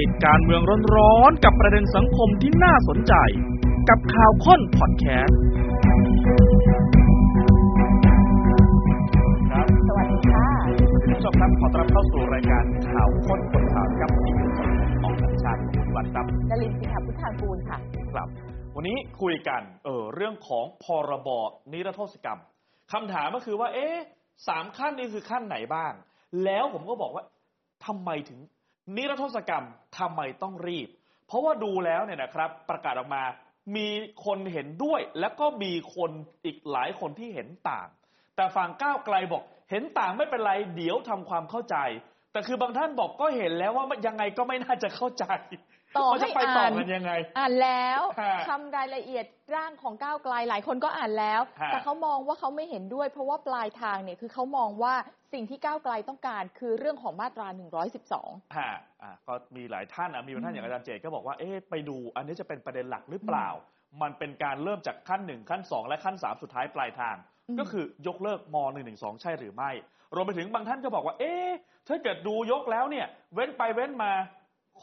ติดการเมืองร้อนๆกับประเด็นสังคมที่น่าสนใจ กับข่าวค้นพอดแคสต์ครับสวัสดีค่ะคุณผู้ชมครับขอต้อนรับเข้าสู่รายการข่าวค้นคนข่าวกับที่อยู่สดของธรรมชาติคุณวันครับนลินทร์สิงหพุทธางกูลค่ะครับ วันนี้คุยกันเออเรื่องของพรบนิรโทษกรรมคำถามก็คือว่า เอ๊ะสามขั้นนี้คือขั้นไหนบ้าง แล้วผมก็บอกว่าทำไมถึง นิรโทษกรรมทำไมต้องรีบ เพราะว่าดูแล้วเนี่ยนะครับ ประกาศออกมา มีคนเห็นด้วย แล้วก็มีคนอีกหลายคนที่เห็นต่าง แต่ฝั่งก้าวไกลบอก เห็นต่างไม่เป็นไร เดี๋ยวทำความเข้าใจ แต่คือบางท่านบอกก็เห็นแล้วว่ายังไงก็ไม่น่าจะเข้าใจ ต่อว่าจะให้ไปต่ออ่านกันยังไง อ่านแล้วฮะทำรายละเอียดร่างของก้าวไกลหลายคนก็อ่านแล้วฮะแต่เขามองว่าเขาไม่เห็นด้วย เพราะว่าปลายทางเนี่ยคือเขามองว่าสิ่งที่ก้าวไกลต้องการคือเรื่องของมาตรา 112ฮะอะก็มีหลายท่านอะมีบางท่านอืมอย่างอาจารย์เจตก็บอกว่าเอ๊ะไปดู อันนี้จะเป็นประเด็นหลักหรือเปล่า มันเป็นการเริ่มจากขั้นหนึ่งขั้นสองและขั้นสามสุดท้ายปลายทางอืมก็คือยกเลิกม .112 ใช่หรือไม่รวมไปถึงบางท่านก็บอกว่า เอ๊ะถ้าเกิดดูยกแล้วเนี่ย เว้นไปเว้นมา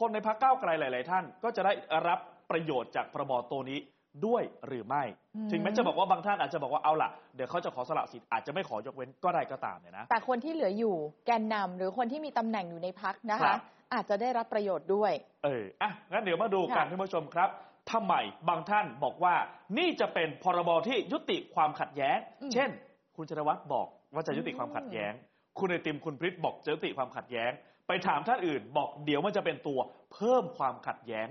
คนในพรรคก้าวไกลหลาย ๆ ท่าน ก็จะได้รับประโยชน์จากพรบตัวนี้ด้วยหรือไม่อืมถึงแม้จะบอกว่าบางท่านอาจจะบอกว่าเอาล่ะ เดี๋ยวเขาจะขอสละสิทธิ์อาจจะไม่ขอยกเว้นก็ได้ก็ตามเนี่ยนะ แต่คนที่เหลืออยู่แกนนำหรือคนที่มีตำแหน่งอยู่ในพักนะครัคะบอาจจะได้รับประโยชน์ด้วย เออ อะ งั้นเดี๋ยวมาดูกันค่ะท่านผู้ชมครับทำไมบางท่านบอกว่านี่จะเป็นพรบที่ยุติความขัดแย้ง เช่น คุณชนวัฒน์บอกว่าจะยุติความขัดแย้ง คุณไอติมคุณพริษบอกจะยุติความขัดแย้ง ไปถามท่านอื่น บอกเดี๋ยวมันจะเป็นตัวเพิ่มความขัดแย้ง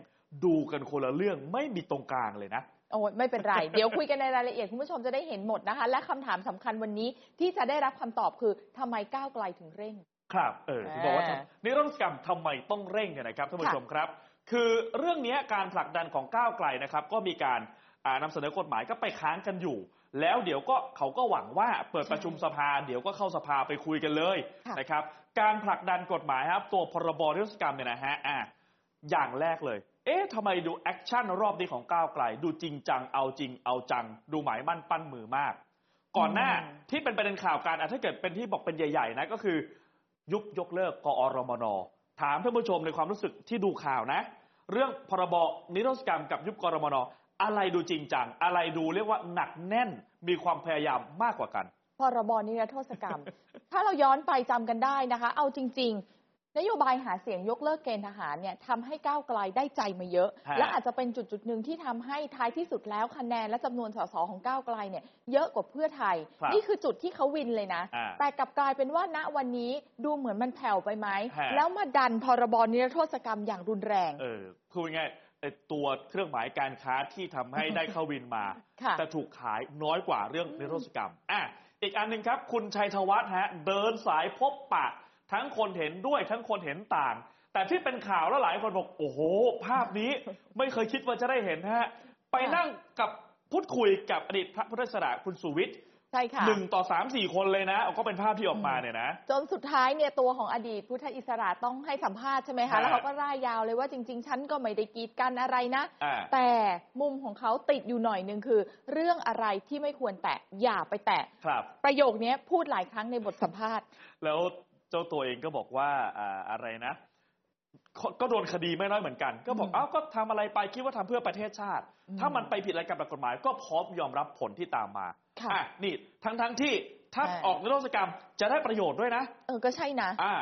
ดูกันคนละเรื่องไม่มีตรงกลางเลยนะโอ้ยไม่เป็นไร เดี๋ยวคุยกันในรายละเอียด คุณผู้ชมจะได้เห็นหมดนะคะ และคำถามสำคัญวันนี้ที่จะได้รับคำตอบคือทำไมก้าวไกลถึงเร่ง ครับ เออที่บอกว่าอ่านิรโทษกรรมทำไมต้องเร่งเนี่ยนะครับท่านผู้ชมครับ คือเรื่องนี้การผลักดันของก้าวไกลนะครับ ก็มีการอ่านำเสนอกฎหมายก็ไปค้างกันอยู่ แล้วเดี๋ยวก็เขาก็หวังว่าเปิดประชุมสภา เดี๋ยวก็เข้าสภาไปคุยกันเลยค่ะนะครับ การผลักดันกฎหมายครับ ตัวพรบนิรโทษกรรมเนี่ยนะฮะอะอย่างแรกเลย เอ๊ะทำไมดู action รอบนี้ของก้าวไกล ดูจริงจังเอาจริงเอาจัง ดูหมายมั่นปั้นมือมาก ก่อนหน้าอืมที่เป็นประเด็นข่าวการอะถ้าเกิดเป็นที่บอกเป็นใหญ่ๆนะก็คือ ยุบยกเลิกกอ.รมน. ถามท่านผู้ชมในความรู้สึกที่ดูข่าวนะ เรื่องพรบนิรโทษกรรมกับยุบกอ.รมน. อะไรดูจริงจัง อะไรดูเรียกว่าหนักแน่นมีความพยายามมากกว่ากัน พรบนิรโทษกรรม ถ้าเราย้อนไปจำกันได้นะคะ เอาจริง ๆ นโยบายหาเสียงยกเลิกเกณฑ์ทหารเนี่ยทำให้ก้าวไกลได้ใจมาเยอะฮะและอาจจะเป็นจุดจุดๆหนึ่งที่ทำให้ท้ายที่สุดแล้วคะแนนและจำนวนสสของก้าวไกลเนี่ยเยอะกว่าเพื่อไทยครับนี่คือจุดที่เขาวินเลยนะอ่าแต่กลับกลายเป็นว่าณวันนี้ดูเหมือนมันแผ่วไปไหมฮะแล้วมาดันพรบนิรโทษกรรมอย่างรุนแรง เออพูดง่ายๆไอ้ ตัวเครื่องหมายการค้าที่ทำให้ได้เข้าวินมาค่ะแต่ถูกขายน้อยกว่าเรื่องนิรโทษกรรมอะอีกอันหนึ่งครับ คุณชัยธวัฒน์ฮะ เดินสายพบปะ ทั้งคนเห็นด้วยทั้งคนเห็นต่าง แต่ที่เป็นข่าวแล้วหลายคนบอก โอ้โห ภาพนี้ไม่เคยคิดว่าจะได้เห็นฮะ ไปนั่งกับพูดคุยกับอดีตพระพุทธศาสนาคุณสุวิทย์ ใช่ค่ะหนึ่งต่อสามสี่คนเลยนะเอาก็เป็นภาพที่ออกมาเนี่ยนะจนสุดท้ายเนี่ยตัวของอดีตพุทธอิสระต้องให้สัมภาษณ์ใช่ไหมฮะคะแล้วเขาก็ร่ายยาวเลยว่าจริง ๆ ฉันก็ไม่ได้กีดกันอะไรนะอ่าแต่มุมของเขาติดอยู่หน่อยหนึ่งคือ เรื่องอะไรที่ไม่ควรแตะอย่าไปแตะครับ ประโยคนี้พูดหลายครั้งในบทสัมภาษณ์ แล้วเจ้าตัวเองก็บอกว่าอ่าอะไรนะก็ก็โดนคดีไม่น้อยเหมือนกัน ก็บอกอืมเอ้าก็ทำอะไรไปคิดว่าทำเพื่อประเทศชาติอืมถ้ามันไปผิดอะไรกับหลักกฎหมาย ก็พร้อมยอมรับผลที่ตามมาค่ะ อะนี่ทั้งทั้งที่ถ้าอ่าออกนิรโทษกรรมจะได้ประโยชน์ด้วยนะ เออก็ใช่นะ อ่า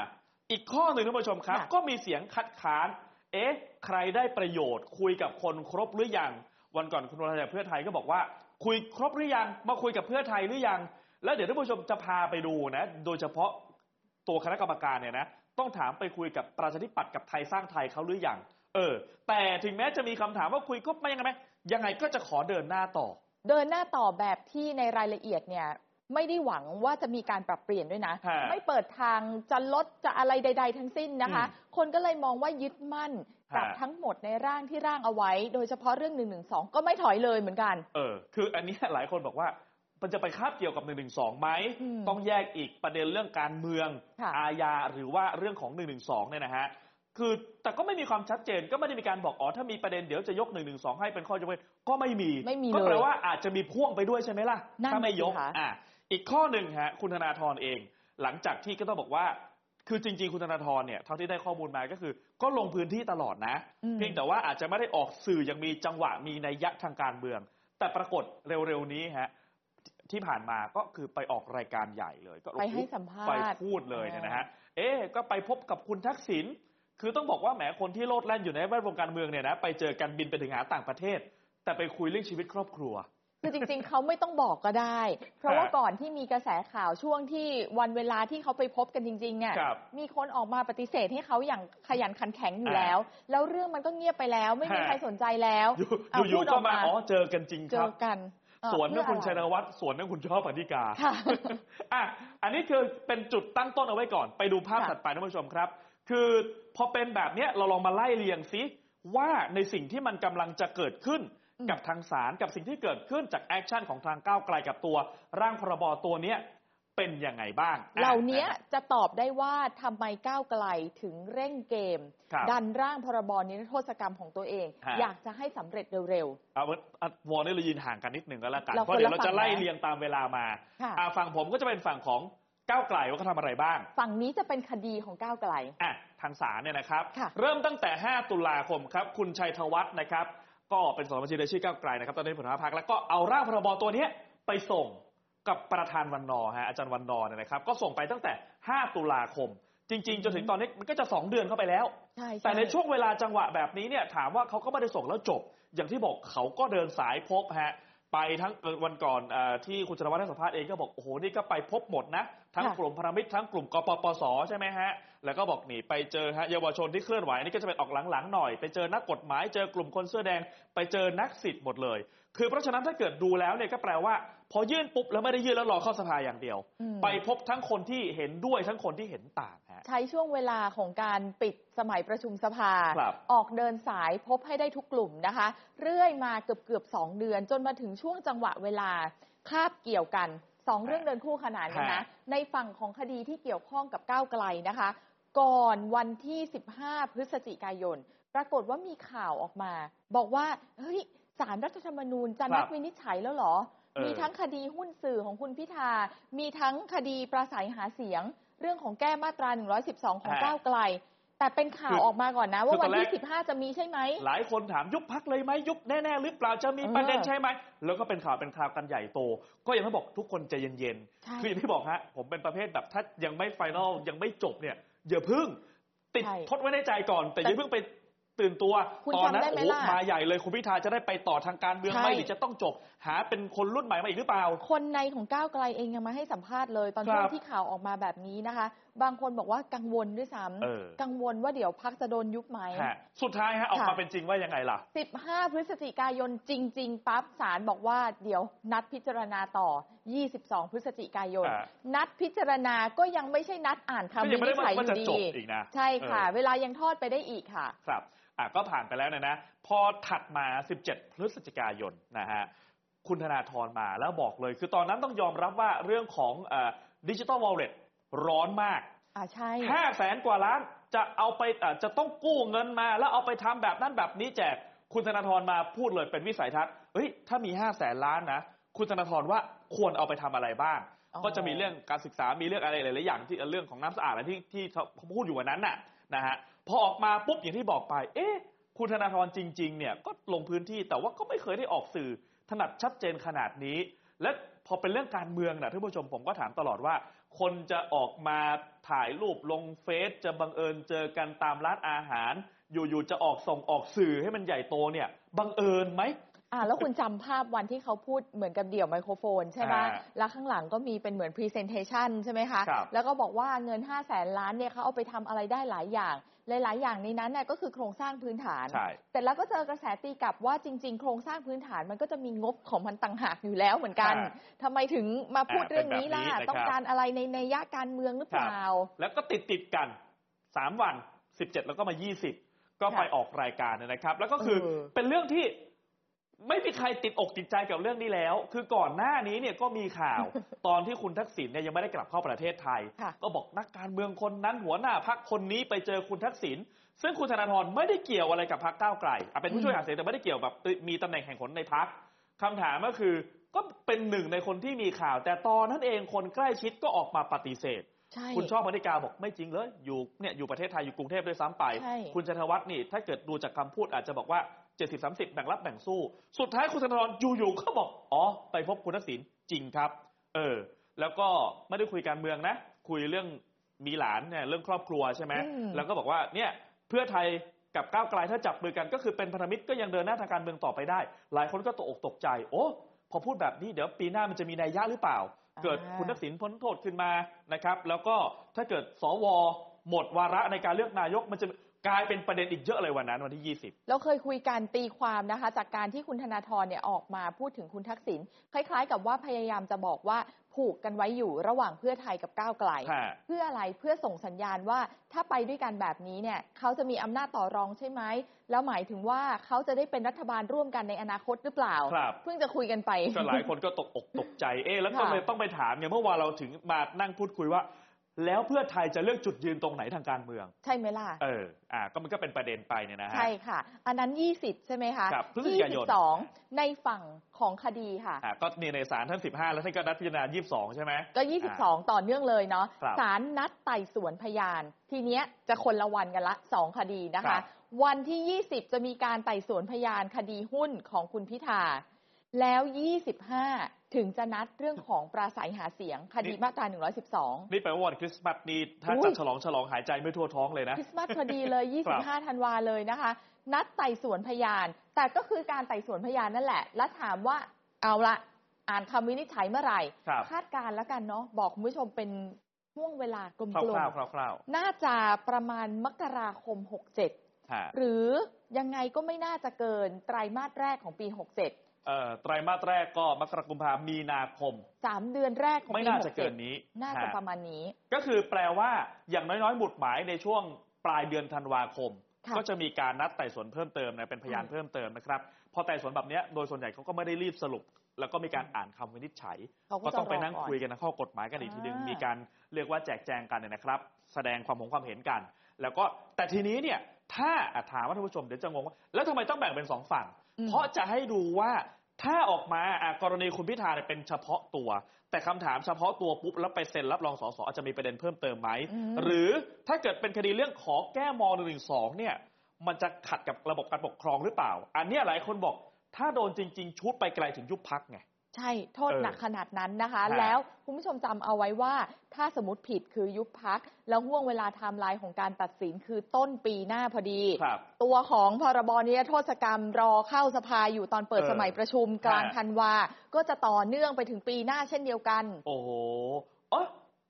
อีกข้อหนึ่งท่านผู้ชมครับค่ะก็มีเสียงคัดค้าน เอ๊ะ ใครได้ประโยชน์ คุยกับคนครบหรือยัง วันก่อนคุณวรชัยเพื่อไทยก็บอกว่า คุยครบหรือยัง มาคุยกับเพื่อไทยหรือยัง แล้วเดี๋ยวท่านผู้ชมจะพาไปดูนะ โดยเฉพาะตัวคณะกรรมการเนี่ยนะ ต้องถามไปคุยกับประชาธิปัตย์กับไทยสร้างไทยเขาหรือยัง เออ แต่ถึงแม้จะมีคำถามว่าคุยก็ไม่ยังไงไหมยังไงก็จะขอเดินหน้าต่อ เดินหน้าต่อแบบที่ในรายละเอียดเนี่ยไม่ได้หวังว่าจะมีการปรับเปลี่ยนด้วยนะฮะไม่เปิดทางจะลดจะอะไรใด ๆ ทั้งสิ้นนะคะอืมคนก็เลยมองว่ายึดมั่นกับฮะทั้งหมดในร่างที่ร่างเอาไว้ โดยเฉพาะเรื่อง1นึก็ไม่ถอยเลยเหมือนกัน เออ คืออันเนี้ยหลายคนบอกว่ามันจะไปคาบเกี่ยวกับ1นึไหมอืมต้องแยกอีกประเด็นเรื่องการเมืองค่ะอาญาหรือว่าเรื่องของ1นึเนี่ยนะฮะ คือแต่ก็ไม่มีความชัดเจนก็ไม่ได้มีการบอกอ๋อถ้ามีประเด็นเดี๋ยวจะยก1นึให้เป็นข้อยกเว้นก็ไม่มีไม่มีก็แปลเลยว่าอาจจะมีพ่วงไปด้วยใช่ไหมล่ะนั่นถ้าไม่ยกสิคะอะอีกข้อหนึ่งฮะคุณธนาธรเอง หลังจากที่ก็ต้องบอกว่า คือจริง ๆ คุณธนาธรเนี่ยเท่าที่ได้ข้อมูลมาก็คือ ก็ลงพื้นที่ตลอดนะอืมเพียงแต่ว่าอาจจะไม่ได้ออกสื่ออย่างมีจังหวะมีนัยยะทางการเมือง แต่ปรากฏเร็วๆนี้ฮะที่ผ่านมาก็คือไปออกรายการใหญ่เลย ก็ไปให้สัมภาษณ์ไปพูดเลยเนี่ยนะฮะเอ๊ะก็ไปพบกับคุณทักษิณ คือต้องบอกว่าแหมคนที่โลดแล่นอยู่ในแวดวงการเมืองเนี่ยนะไปเจอกันบินไปถึงหาต่างประเทศ แต่ไปคุยเรื่องชีวิตครอบครัวคือจริงๆ เขาไม่ต้องบอกก็ได้ เพราะว่าฮะก่อนที่มีกระแสข่าวช่วงที่วันเวลาที่เขาไปพบกันจริงๆ เนี่ยครับมีคนออกมาปฏิเสธให้เขาอย่างขยันขันแข็งอยู่อ่าแล้ว แล้วเรื่องมันก็เงียบไปแล้ว ไม่มีฮะใครสนใจแล้วอยู่เอาอยู่พูดๆอก็อกมามาอ๋อเจอกันจริงเจครัอบกันเอ่อสวนนั่นคุณเพื่ชัอยนอะไรวัฒน์สวนนั่นคุณชอบปฏิกาค่ะอะอันนี้คือเป็นจุดตั้งต้นเอาไว้ก่อน ไปดูภาพค่ะถัดไปท่านผู้ชมครับ คือพอเป็นแบบเนี้ยเราลองมาไล่เรียงซิว่าในสิ่งที่มันกำลังจะเกิดขึ้นอืมกับทางศาลกับสิ่งที่เกิดขึ้นจากแอคชั่นของทางก้าวไกลกับตัว ร่างพรบตัวเนี้ยเป็นยังไงบ้างอะเหล่านี้จะตอบได้ว่าทำไมก้าวไกลถึงเร่งเกมครับดันร่างพรบนิรโทษกรรมของตัวเองฮะอยากจะให้สำเร็จเร็วเอาเอาวอลนี่เรายืนห่างกันนิดหนึ่งก็แล้วกันเราเพราะเดี๋ยวคนละเราจะไล่ฝั่งนะเรียงตามเวลามาค่ะอะฝั่งผมก็จะเป็นฝั่งของ ก้าวไกลว่าเขาทำอะไรบ้างๆฝั่งนี้จะเป็นคดีของก้าวไกล อะทางศาลเนี่ยนะครับ ค่ะเริ่มตั้งแต่ 5 ตุลาคมครับ คุณชัยธวัฒน์นะครับ ก็เป็นสสบัญชีรายชื่อก้าวไกลนะครับ ตอนนี้ผลพักแล้วก็เอาร่างพรบตัวเนี้ยไปส่งกับประธานวันนอร์ฮะอาจารย์วันนอร์เนี่ยนะครับ ก็ส่งไปตั้งแต่ 5 ตุลาคม จริง ๆ จนถึงตอนนี้มันก็จะ 2 เดือนเข้าไปแล้ว ใช่แต่ในช่ช่วงเวลาจังหวะแบบนี้เนี่ยถามว่าเขาก็ไม่ได้ส่งแล้วจบ อย่างที่บอกเขาก็เดินสายพบฮะ ไปทั้งเอ่อวันก่อนเออที่คุณชนวัฒน์ให้สัมภาษณ์เองก็บอกโอ้โหนี่ก็ไปพบหมดนะ ทั้งค่ะกลุ่มพนมิตรทั้งกลุ่มกปปสใช่ไหมฮะ แล้วก็บอกนี่ไปเจอฮะเยาวชนที่เคลื่อนไหวอันนี่ก็จะเป็นออกหลังๆหน่อย ไปเจอนักกฎหมายเจอกลุ่มคนเสื้อแดง ไปเจอนักสิทธิ์หมดเลย คือเพราะฉะนั้นถ้าเกิดดูแล้วเนี่ยก็แปลว่า พอยื่นปุ๊บแล้วไม่ได้ยื่นแล้วรอเข้าสภาอย่างเดียวอืมไปพบทั้งคนที่เห็นด้วยทั้งคนที่เห็นต่างฮะ ใช้ช่วงเวลาของการปิดสมัยประชุมสภาครับออกเดินสายพบให้ได้ทุกกลุ่มนะคะ เรื่อยมาเกือบเกือบๆสองเดือน จนมาถึงช่วงจังหวะเวลาคาบเกี่ยวกันสองเรื่องเดินคู่ขนานกันนะฮะในฝั่งของคดีที่เกี่ยวข้องกับก้าวไกลนะคะ ก่อนวันที่ 15 พฤศจิกายน ปรากฏว่ามีข่าวออกมา บอกว่าเฮ้ยสารรัฐธรรมนูญจะนัดวินิจฉัยแล้วเหรอเออมีทั้งคดีหุ้นสื่อของคุณพิธา มีทั้งคดีปราศัยหาเสียง เรื่องของแก้มาตรา 112 ของฮะก้าวไกล แต่เป็นข่าคืวอออกมาก่อนนะ ว่าคือตวัอนนแรกที่ 15 จะมีใช่ไหม หลายคนถามยุบพักเลยไหมยุบแน่ ๆ หรือเปล่าจะมีเออประเด็นใช่ไหม แล้วก็เป็นข่าวเป็นคราวกันใหญ่โต ก็ยังไม่บอกทุกคนใจเย็นใช่ๆคืออย่างที่บอกฮะผมเป็นประเภทแบบถ้ายังไม่ไฟนอลยังไม่จบเนี่ยอย่าพึ่งติดใช่ทดไว้ในใจก่อน แต่แต่อย่าเพิ่งไป ตื่นตัวคุณตอนนั้นจำได้ไหมโอ้โหล่ะ มาใหญ่เลยคุณพิธาจะได้ไปต่อทางการเมืองไหมใช่หรือจะต้องจบ หาเป็นคนรุ่นใหม่มาอีกหรือเปล่า คนในของก้าวไกลเองยังมาให้สัมภาษณ์เลย ตอนครับช่วงที่ข่าวออกมาแบบนี้นะคะ บางคนบอกว่ากังวลด้วยซ้เออำกังวลว่าเดี๋ยวพักจะโดนยุบไหม ฮะสุดท้ายฮะออกค่ะมาเป็นจริงว่ายังไงล่ะ 15 พฤศจิกายนจริง ๆ ปั๊บศาลบอกว่าเดี๋ยวนัดพิจารณาต่อ 22 พฤศจิกายน อ่านัดพิจารณาก็ยังไม่ใช่นัดอ่านก็คำยัวิงไม่นิได้จฉัยอว่าจะยู่จดีบอีกนะใช่ค่ะ เออ เวลายังทอดไปได้อีกค่ะ ครับ อะก็ผ่านไปแล้วเนยนะ พอถัดมา 17 พฤศจิกายนนะฮะคุณธนาธรมาแล้วบอกเลย คือตอนนั้นต้องยอมรับว่าเรื่องของดิจิตอลวอลเล็ตร้อนมากอ่าใช่ห้าแสนกว่าล้านจะเอาไปอะจะต้องกู้เงินมา แล้วเอาไปทำแบบนั้นแบบนี้แจกคุณธนาธรมาพูดเลยเป็นวิสัยทัศน์เฮ้ยถ้ามีห้าแสนล้านนะคุณธนาธรว่าควรเอาไปทำอะไรบ้างอ๋อก็จะมีเรื่องการศึกษามีเรื่องอะไรหลายๆอย่างที่เรื่องของน้ำสะอาดอะไรที่ที่เขาพูดอยู่วันนั้นน่ะนะฮะ พอออกมาปุ๊บอย่างที่บอกไป เอ๊ะ คุณธนาธรจริง ๆ เนี่ยก็ลงพื้นที่แต่ว่าก็ไม่เคยได้ออกสื่อถนัดชัดเจนขนาดนี้ และพอเป็นเรื่องการเมืองนะท่านผู้ชมผมก็ถามตลอดว่า คนจะออกมาถ่ายรูปลงเฟซจะบังเอิญเจอกันตามร้านอาหาร อยู่ๆจะออกส่งออกสื่อให้มันใหญ่โตเนี่ยบังเอิญไหม อ่าแล้วคุณจำภาพวันที่เขาพูดเหมือนกับเดี่ยวไมโครโฟนใช่ไหมอ่าแล้วข้างหลังก็มีเป็นเหมือน Presentation ใช่ไหมคะครับแล้วก็บอกว่าเงิน5 0 0แสนล้านเนี่ยเขาเอาไปทำอะไรได้หลายอย่างหลายๆอย่างในนั้นน่ะก็คือโครงสร้างพื้นฐานใช่แต่แล้วก็เจอกระแสตีกลับว่าจริง ๆ โครงสร้างพื้นฐานมันก็จะมีงบของมันต่างหากอยู่แล้วเหมือนกันอ่าทำไมถึงมาพูดอ่าเรื่องนี้ล่ะเป็นแบบนี้นะครับต้องการอะไรในในยะการเมืองหรือเปล่า แล้วก็ติดติดๆกัน3วัน17แล้วก็มา20ก็ไปค่ะออกรายการนะครับ แล้วก็คือเออเป็นเรื่องที่ ไม่มีใครติดอกติดใจกับเรื่องนี้แล้ว คือก่อนหน้านี้เนี่ยก็มีข่าว ตอนที่คุณทักษิณเนี่ยยังไม่ได้กลับเข้าประเทศไทยค่ะก็บอกนักการเมืองคนนั้นหัวหน้าพักคนนี้ไปเจอคุณทักษิณซึ่งคุณธนาธรไม่ได้เกี่ยวอะไรกับพักก้าวไกลอะเป็นผู้ช่วยหาเสียงแต่ไม่ได้เกี่ยวแบบมีตำแหน่งแห่งหนในพักคำถามก็คือก็เป็นหนึ่งในคนที่มีข่าว แต่ตอนนั้นเองคนใกล้ชิดก็ออกมาปฏิเสธใช่คุณชอบพนิกาบอกไม่จริงเลย อยู่เนี่ยอยู่ประเทศไทยอยู่กรุงเทพด้วยซ้ำไปใช่คุณชัยธวัฒน์นี่ถ้าเกิดดูจากคำพูดอาจจะบอกว่า 70 30แบ่งรับแบ่งสู้ สุดท้ายคุณธนาธรอยู่ๆก็บอก อ๋อ ไปพบคุณทักษิณจริงครับ เออ แล้วก็ไม่ได้คุยการเมืองนะ คุยเรื่องมีหลานเนี่ยเรื่องครอบครัวใช่ไหมอืมแล้วก็บอกว่าเนี่ยเพื่อไทยกับก้าวไกลถ้าจับมือกันก็คือเป็นพันธมิตรก็ยังเดินหน้าทางการเมืองต่อไปได้ หลายคนก็ตกอกตกใจ โอ้พอพูดแบบนี้เดี๋ยวปีหน้ามันจะมีนัยยะหรือเปล่า เกิดคุณทักษิณพ้นโทษขึ้นมานะครับ แล้วก็ถ้าเกิดสวหมดวาระในการเลือกนายกมันจะ กลายเป็นประเด็นอีกเยอะเลยวันนั้นวันที่ 20 เราเคยคุยกันตีความนะคะ จากการที่คุณธนาธรเนี่ยออกมาพูดถึงคุณทักษิณคล้าย ๆ กับว่าพยายามจะบอกว่าผูกกันไว้อยู่ระหว่างเพื่อไทยกับก้าวไกล ฮะ เพื่ออะไรเพื่อส่งสัญญาณว่าถ้าไปด้วยกันแบบนี้เนี่ยเขาจะมีอำนาจต่อรองใช่ไหมแล้วหมายถึงว่าเขาจะได้เป็นรัฐบาลร่วมกันในอนาคตหรือเปล่า ครับ เพิ่งจะคุยกันไป ก็หลายคนก็ตกอกตกใจ เอ๊ะแล้วก็ค่ะ เลยต้องไปถามไงเมื่อวานเราถึงมานั่งพูดคุยว่า แล้วเพื่อไทยจะเลือกจุดยืนตรงไหนทางการเมือง ใช่ไหมล่ะ เออ อ่า ก็มันก็เป็นประเด็นไปเนี่ยนะฮะ ใช่ค่ะ อันนั้น 20 ใช่ไหมคะครับพฤศจิกายน22 ในฝั่งของคดีค่ะอ่าก็นี่ในศาลท่าน 15 แล้วท่านก็นัดพิจารณา 22 ใช่ไหมก็ 22 ต่อเนื่องเลยเนาะครับศาลนัดไต่สวนพยาน ทีเนี้ยจะคนละวันกันละสองคดีนะครัคะบวันที่ 20 จะมีการไต่สวนพยานคดีหุ้นของคุณพิธา แล้ว 25 ถึงจะนัดเรื่องของปราศัยหาเสียงคดีมาตรา 112 นี่แปลว่าวันคริสต์มาสนี่ถ้าอุ้จะยฉลองฉลองหายใจไม่ทั่วท้องเลยนะ คริสต์มาสพอดีเลยครับ25 ธันวาเลยนะคะ นัดไต่สวนพยาน แต่ก็คือการไต่สวนพยานนั่นแหละ แล้วถามว่าเอาละอ่านคำวินิจฉัยเมื่อไหร่ครับคาดการณ์แล้วกันเนาะบอกคุณผู้ชมเป็นช่วงเวลากลคร่าวมๆคร่าวๆน่าจะประมาณมกราคม 67ๆฮะหรือยังไงก็ไม่น่าจะเกินไตรมาสแรกของปี 67เอ่อ ไตรมาสแรกก็มกราคมพามีนาคม3เดือนแรกของไม่ปีน่าจะเกินนี้67น่าจะฮประมาณนี้ ก็คือแปลว่าอย่างน้อยๆหมุดหมายในช่วงปลายเดือนธันวาคมค่ะก็จะมีการนัดไต่สวนเพิ่มเติมนะเป็นพยานอืมเพิ่มเติมนะครับ พอไต่สวนแบบเนี้ยโดยส่วนใหญ่เขาก็ไม่ได้รีบสรุป แล้วก็มีการอ่านคำวินิจฉัยเขาก็ก็จะต้องไปรอนั่งก่อนคุยกันในข้อกฎหมายกันอีกทีหนึงอ่ามีมีการเรียกว่าแจกแจงกันเนี่ยนะครับ แสดงความของความเห็นกัน แล้วก็แต่ทีนี้เนี่ยถ้าอะถามว่าท่านผู้ชมเดี๋ยวจะงงว่าแล้วทำไมต้องแบ่งเป็นสองฝั่งอืม เพราะจะให้ดูว่าถ้าออกมาอะกรณีคุณพิธาเนี่ยเป็นเฉพาะตัว แต่คำถามเฉพาะตัวปุ๊บแล้วไปเซ็นรับรองสสอาจจะมีประเด็นเพิ่มเติมไหมอืมหรือถ้าเกิดเป็นคดีเรื่องขอแก้ม .112 เนี่ย มันจะขัดกับระบบการปกครองหรือเปล่า อันเนี้ยหลายคนบอก ถ้าโดนจริง ๆ ชุดไปไกลถึงยุบพักไง ใช่โทษเออหนักขนาดนั้นนะคะฮะแล้วคุณผู้ชมจำเอาไว้ว่า ถ้าสมมติผิดคือยุบพรรค แล้วห้วงเวลาไทม์ไลน์ของการตัดสินคือต้นปีหน้าพอดีครับตัวของพรบนิรโทษกรรมรอเข้าสภาอยู่ตอนเปิดเออสมัยประชุมกลางฮะธันวา ก็จะต่อเนื่องไปถึงปีหน้าเช่นเดียวกัน โอ้โหเอ๋อ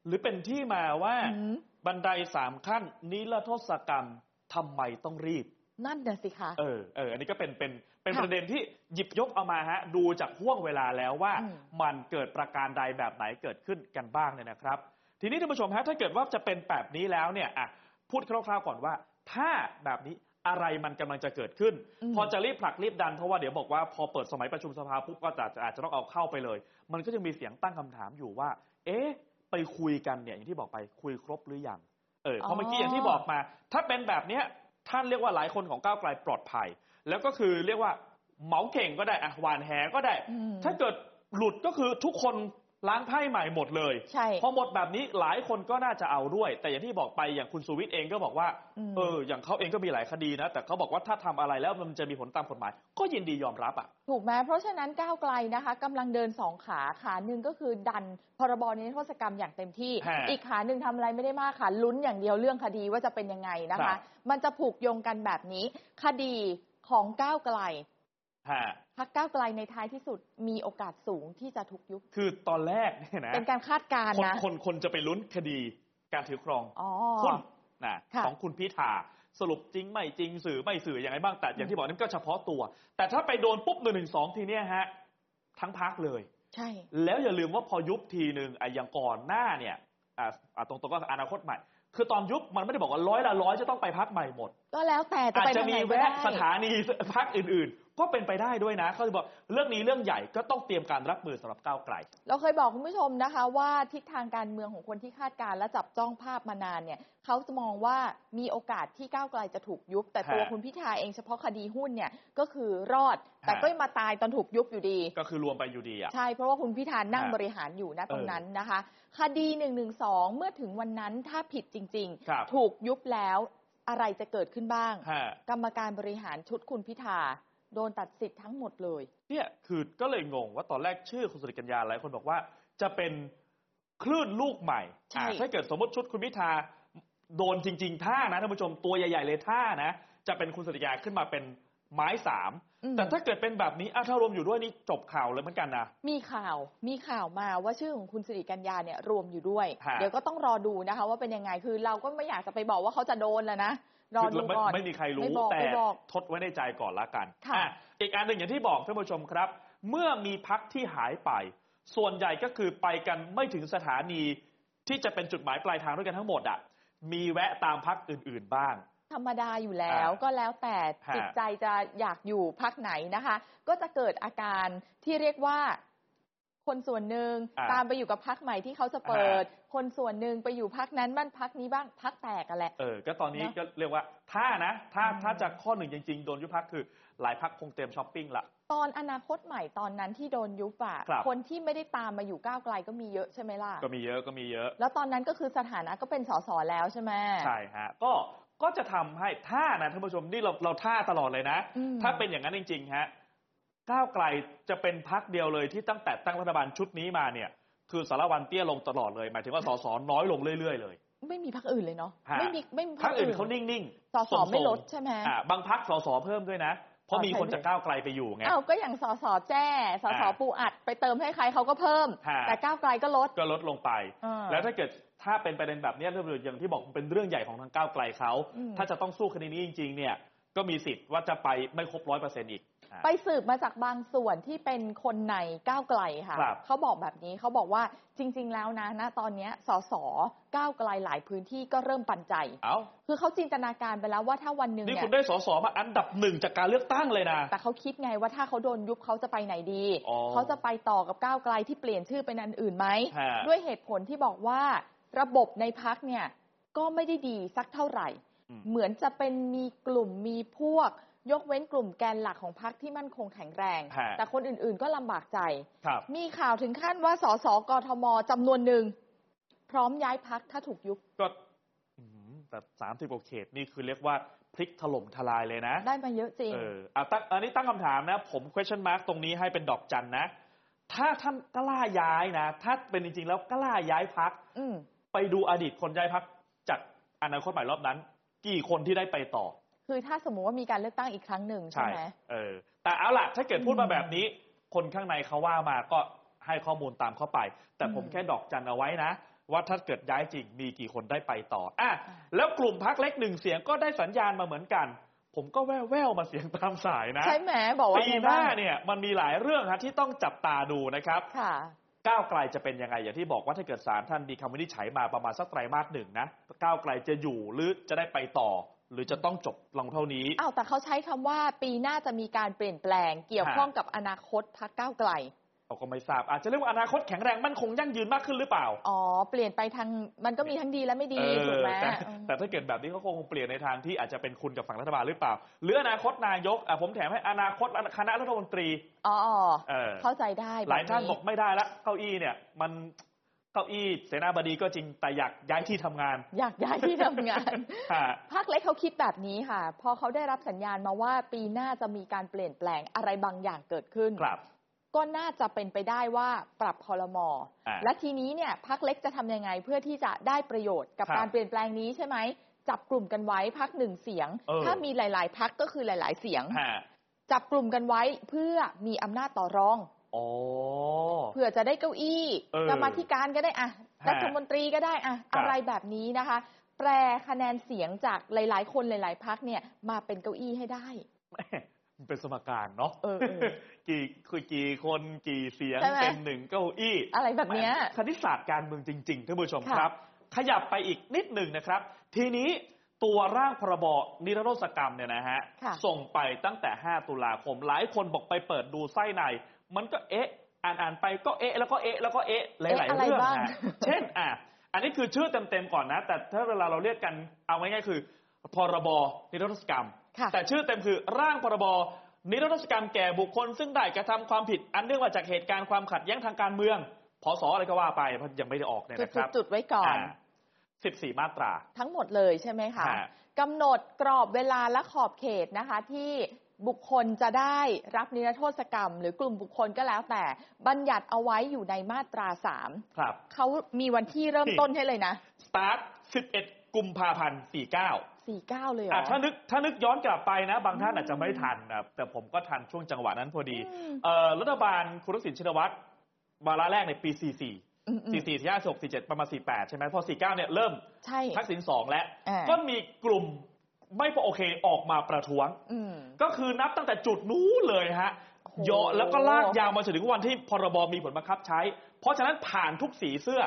หรือเป็นที่มาว่าอืมบันไดสามขั้นนิรโทษกรรมทำไมต้องรีบนั่นน่ะสิคะ เออ เออ อันนี้ก็เป็น เป็น เป็นค่ะประเด็นที่หยิบยกเอามาฮะดูจากห่วงเวลาแล้วว่าอืมมันเกิดประการใดแบบไหนเกิดขึ้นกันบ้างเนี่ยนะครับ ทีนี้ท่านผู้ชมฮะถ้าเกิดว่าจะเป็นแบบนี้แล้วเนี่ยอะพูดคร่าวๆก่อนว่า ถ้าแบบนี้อะไรมันกำลังจะเกิดขึ้นอืมพอจะรีบผลักรีบดันเพราะว่าเดี๋ยวบอกว่าพอเปิดสมัยประชุมสภาปุ๊บก็จะอาจจะต้องเอาเข้าไปเลย มันก็จะมีเสียงตั้งคำถามอยู่ว่า เอ๊ะไปคุยกันเนี่ยอย่างที่บอกไปคุยครบหรือยังเออเพราะเมื่อกี้อย่างที่บอกมา ถ้าเป็นแบบเนี้ยท่านเรียกว่าหลายคนของก้าวไกลปลอดภัย แล้วก็คือเรียกว่าเหมาเข่งก็ได้อะหวานแหก็ได้อืมถ้าเกิดหลุดก็คือทุกคนล้างไพ่ใหม่หมดเลยใช่พอหมดแบบนี้หลายคนก็น่าจะเอาด้วย แต่อย่างที่บอกไปอย่างคุณสุวิทย์เองก็บอกว่าอืมเอออย่างเขาเองก็มีหลายคดีนะ แต่เขาบอกว่าถ้าทำอะไรแล้วมันจะมีผลตามกฎหมาย ก็ยินดียอมรับอะ ถูกไหมเพราะฉะนั้นก้าวไกลนะคะกำลังเดินสองขาขาหนึ่งก็คือดันพรบนิรโทษกรรมอย่างเต็มที่ฮะอีกขาหนึ่งทำอะไรไม่ได้มากค่ะลุ้นอย่างเดียวเรื่องคดีว่าจะเป็นยังไงนะครัคะบมันจะผูกโยงกันแบบนี้ คดี ของก้าวไกลฮะพักก้าวไกลในท้ายที่สุดมีโอกาสสูงที่จะถูกยุบคือตอนแรกเนี่ยนะเป็นการคาดการณ์คนนะคนคนจะไปลุ้นคดีการถือครองอ๋อหุ้นนะค่ะของคุณพิธาสรุปจริงไม่จริงสื่อไม่สื่อยังไงบ้างแต่อย่างที่บอกนั่นก็เฉพาะตัว แต่ถ้าไปโดนปุ๊บหนึ่งหนึ่งสองทีเนี้ยฮะ ทั้งพักเลย ใช่ แล้วอย่าลืมว่าพอยุบทีหนึ่งอะอย่างก่อนหน้าเนี่ยอะอะตรงๆก็อนาคตใหม่ คือตอนยุบมันไม่ได้บอกว่าร้อยละร้อยจะต้องไปพักใหม่หมด ก็แล้วแต่จะอาจไปจะทางมีไหนก็แวะได้ สถานีพักอื่น ก็เป็นไปได้ด้วยนะ เขาจะบอกเรื่องนี้เรื่องใหญ่ก็ต้องเตรียมการรับมือสำหรับก้าวไกล เราเคยบอกคุณผู้ชมนะคะ ว่าทิศทางการเมืองของคนที่คาดการณ์และจับจ้องภาพมานานเนี่ยเขาจะมองว่ามีโอกาสที่ก้าวไกลจะถูกยุบ แต่ตัวฮะคุณพิธาเองเฉพาะคดีหุ้นเนี่ยก็คือรอด แต่ฮะก็มาตายตอนถูกยุบอยู่ดี ก็คือรวมไปอยู่ดีอะใช่เพราะว่าคุณพิธานั่งฮะบริหารอยู่นะตรงเออนั้นนะคะ คดี1นึเมื่อถึงวันนั้นถ้าผิดจริงครับถูกยุบแล้วอะไรจะเกิดขึ้นบ้างฮะกรรมการบริหารชุดคุณพิธา โดนตัดสิทธิ์ทั้งหมดเลย เนี่ยคือก็เลยงงว่าตอนแรกชื่อคุณสุริกัญญาหลายคนบอกว่า จะเป็นคลื่นลูกใหม่ใช่อะถ้าเกิดสมมติชุดคุณพิธาโดนจริง ๆ ท่านะท่านผู้ชมตัวใหญ่ ๆ เลยท่านะ จะเป็นคุณสุริยาขึ้นมาเป็นไม้สามอืมแต่ถ้าเกิดเป็นแบบนี้อะถ้ารวมอยู่ด้วยนี่จบข่าวเลยเหมือนกันนะมีข่าวมีข่าวมาว่าชื่อของคุณสิริกัญญาเนี่ยรวมอยู่ด้วยฮะเดี๋ยวก็ต้องรอดูนะคะ ว่าเป็นยังไงคือเราก็ไม่อยากจะไปบอกว่าเขาจะโดนแล้วนะ รอดูไม่ก่อนไม่มีใครรู้ไม่บอกแต่ไม่บอกทดไว้ในใจก่อนละกันค่ะอะอีกอันหนึ่งอย่างที่บอกท่านผู้ชมครับ เมื่อมีพักที่หายไป ส่วนใหญ่ก็คือไปกันไม่ถึงสถานีที่จะเป็นจุดหมายปลายทางด้วยกันทั้งหมดอะมีแวะตามพักอื่น ๆบ้างธรรมดาอยู่แล้วอ่าก็แล้วแต่ฮะจิตใจจะอยากอยู่พักไหนนะคะ ก็จะเกิดอาการที่เรียกว่าคนส่วนหนึ่งอ่าตามไปอยู่กับพักใหม่ที่เขาจะเปิด คนส่วนหนึ่งไปอยู่พักนั้นบ้านพักนี้บ้างพักแตกกันแหละ เออ ก็ตอนนี้เนอะก็เรียกว่า ถ้านะ ถ้าอืมถ้าจะข้อหนึ่งจริง ๆ โดนยุบพักคือ หลายพักคงเตรียมช้อปปิ้งละตอนอนาคตใหม่ตอนนั้นที่โดนยุบอะครับคนที่ไม่ได้ตามมาอยู่ก้าวไกลก็มีเยอะใช่ไหมล่ะ ก็มีเยอะก็มีเยอะ แล้วตอนนั้นก็คือสถานะก็เป็นสสแล้วใช่ไหมใช่ฮะ ก็ก็จะทำให้ถ้านะท่านผู้ชมนี่เราเราท่าตลอดเลยนะอืมถ้าเป็นอย่างนั้นจริงๆฮะก้าวไกลจะเป็นพักเดียวเลยที่ตั้งแต่ตั้งรัฐบาลชุดนี้มาเนี่ย คือสารวันเตี้ยลงตลอดเลยหมายถึงว่าสสน้อยลงเรื่อยๆเลย ไม่มีพักอื่นเลยเนาะฮะไม่มีไม่มีพักอื่นเขานิ่งๆสสทรงๆไม่ลดใช่ไหมอ่าบางพักสสเพิ่มด้วยนะเพราะมีคนจากก้าวไกลไปอยู่ไงอ้าวก็อย่างสสแจ้สสอ่าปูอัดไปเติมให้ใครเขาก็เพิ่มฮะแต่ก้าวไกลก็ลดก็ลดลงไปอ่าแล้วถ้าเกิดถ้าเป็นประเด็นแบบเนี้ยเรื่องอย่างที่บอกเป็นเรื่องใหญ่ของทางก้าวไกลเขาอืมถ้าจะต้องสู้คดีนี้จริง ๆ เนี่ย ก็มีสิทธิ์ว่าจะไปไม่ครบร้อยเปอร์เซ็นต์อีกอ่า ไปสืบมาจากบางส่วนที่เป็นคนในก้าวไกลค่ะครับเขาบอกแบบนี้เขาบอกว่าจริง ๆ แล้วนะณตอนเนี้ยสสก้าวไกลหลายพื้นที่ก็เริ่มปันใจเอ้าคือเขาจินตนาการไปแล้วว่าถ้าวันหนึ่งนี่เนี่คุยณได้สสมาอันดับหนึ่งจากการเลือกตั้งเลยนะแต่เขาคิดไงว่าถ้าเขาโดนยุบเขาจะไปไหนดีอ๋อเขาจะไปต่อกับก้าวไกลที่เปลี่ยนชื่อเป็นอันอื่นไหมฮะด้วยเหตุผลที่บอกว่าระบบในพักเนี่ยก็ไม่ได้ดีสักเท่าไหร่อืมเหมือนจะเป็นมีกลุ่มมีพวก ยกเว้นกลุ่มแกนหลักของพักที่มั่นคงแข็งแรง ฮะ แต่คนอื่นๆก็ลำบากใจ ครับ มีข่าวถึงขั้นว่าสสกทมจำนวนหนึ่ง พร้อมย้ายพักถ้าถูกยุบก็อืมแต่สามสิบกว่าเขตนี่คือเรียกว่าพลิกถล่มทลายเลยนะ ได้มาเยอะจริง เอออะตั้งอันนี้ตั้งคำถามนะ ผม question mark ตรงนี้ให้เป็นดอกจันนะ ถ้าท่านกล้าย้ายนะ ถ้าเป็นจริง ๆ แล้วกล้าย้ายพัก อืมไปดูอดีตคนย้ายพักจากอนาคตใหม่รอบนั้น กี่คนที่ได้ไปต่อ คือถ้าสมมุติว่ามีการเลือกตั้งอีกครั้งหนึ่งใช่ไหมเออ แต่เอาล่ะ ถ้าเกิดพูดอืมามแบบนี้ คนข้างในเขาว่ามาก็ให้ข้อมูลตามเข้าไป แต่ผมอืมแค่ดอกจันเอาไว้นะ ว่าถ้าเกิดย้ายจริงมีกี่คนได้ไปต่ออะอ่าแล้วกลุ่มพักเล็กหนึ่งเสียงก็ได้สัญญาณมาเหมือนกัน ผมก็แว่วแววๆมาเสียงตามสายนะใช่ไหมบอกว่าปีไงหน้าบ้างเนี่ยมันมีหลายเรื่องฮะที่ต้องจับตาดูนะครับค่ะก้าวไกลจะเป็นยังไงอย่างที่บอกว่าถ้าเกิดศาลท่านมีคำวินิจฉัยมาประมาณสักไตรมาสหนึ่งนะก้าวไกลจะอยู่หรือจะได้ไปต่อ หรือจะต้องจบลงเท่านี้อ้าวแต่เขาใช้คำว่าปีหน้าจะมีการเปลี่ยนแปลง เกี่ยวข้องกับอนาคตพักก้าวไกลเราก็ไม่ทราบอาจจะเรียกว่าอนาคตแข็งแรงมั่นคงยั่งยืนมากขึ้นหรือเปล่า อ๋อ เปลี่ยนไปทางมันก็มีทั้งดีและไม่ดีเอถูกอไหมแต่อืมแต่ถ้าเกิดแบบนี้เขาคงเปลี่ยนในทางที่อาจจะเป็นคุณกับฝั่งรัฐบาลหรือเปล่า หรืออนาคตนายกอะผมแถมให้อนาคตคณะรัฐมนตรี อ๋ออ๋อเออเข้าใจได้ หลายท่านแบบบอกไม่ได้ละเก้าอี้เนี่ย มัน เก้าอี้เสนาบดีก็จริงแต่อยากย้ายที่ทำงาน อยากย้ายที่ทำงานฮะภาคเล็กเขาคิดแบบนี้ค่ะ พอเขาได้รับสัญญาณมาว่าปีหน้าจะมีการเปลี่ยนแปลงอะไรบางอย่างเกิดขึ้นครับก็น่าจะเป็นไปได้ว่าปรับคอรมออ่าและทีนี้เนี่ยพักเล็กจะทำยังไงเพื่อที่จะได้ประโยชน์กับครับการเปลี่ยนแปลงนี้ใช่ไหม จับกลุ่มกันไว้พักหนึ่งเสียงเออถ้ามีหลาย ๆ พักก็คือหลาย ๆ เสียงฮะจับกลุ่มกันไว้เพื่อมีอำนาจต่อรองอ๋อ เพื่อจะได้เก้าอี้เออกรรมาธิการก็ได้อะฮะรัฐมนตรีก็ได้อะครับอะไรแบบนี้นะคะ แปลคะแนนเสียงจากหลาย ๆ คนหลาย ๆพักเนี่ย มาเป็นเก้าอี้ให้ได้แหม่มันเป็นสมการเนาะเออเออกี่คือกี่คนกี่เสียงใช่ไหมเป็นหนึ่งเก้าอี้ อะไรแบบเนี้ยคณิตศาสตร์การเมืองจริงๆท่านผู้ชมค่ะครับ ขยับไปอีกนิดหนึ่งนะครับ ทีนี้ตัวร่างพรบนิรโทษกรรมเนี่ยนะฮะค่ะส่งไปตั้งแต่ 5 ตุลาคม หลายคนบอกไปเปิดดูไส้ใน มันก็เอ๊ะ อ่านอ่านไปก็เอ๊ะแล้วก็เอ๊ะแล้วก็เอ๊ะหลายเอ๊ะๆอะไรเรื่องบ้างฮะเช่นอะอันนี้คือชื่อเต็ม ๆ ก่อนนะ แต่ถ้าเวลาเราเรียกกันเอาง่ายๆคือ พรบนิรโทษกรรมค่ะแต่ชื่อเต็มคือร่างพรบนิรโทษกรรมแก่บุคคล ซึ่งได้กระทำความผิดอันเนื่องมาจากเหตุการณ์ความขัดแย้งทางการเมืองพศอะไรก็ว่าไปเพราะยังไม่ได้ออกเนี่ยจุดนะครับจุดๆๆไว้ก่อน 14 มาตรา ทั้งหมดเลยใช่ไหมคะฮะกำหนดกรอบเวลาและขอบเขตนะคะ ที่ บุคคลจะได้รับนิรโทษกรรม หรือกลุ่มบุคคลก็แล้วแต่บัญญัติเอาไว้อยู่ในมาตราสามครับ เขามีวันที่เริ่มต้นให้เลยนะ สตาร์ท 11 กุมภาพันธ์ 49 49 เลยเหรอะอถ้านึกถ้านึกย้อนกลับไปนะ บางท่านอาจจะไม่ทันนะแต่ผมก็ทันช่วงจังหวะนั้นพอดีอืมเอ่อรัฐบาลคุณทักษิณชินวัตรวาระแรกในปี 44อืมอืม44 46 47 ประมาณ 48 ใช่ไหมพอ 49 เนี่ยเริ่มใช่ ทักษิณ2แล้ว อ่า ก็มีกลุ่มไม่พอโอเคออกมาประท้วง อืม ก็คือนับตั้งแต่จุดนู้นเลยฮะโอ้โหเยอะแล้วก็ลากยาวมาจนถึงวันที่พรบมีผลบังคับใช้ เพราะฉะนั้นผ่านทุกสีเสื้อ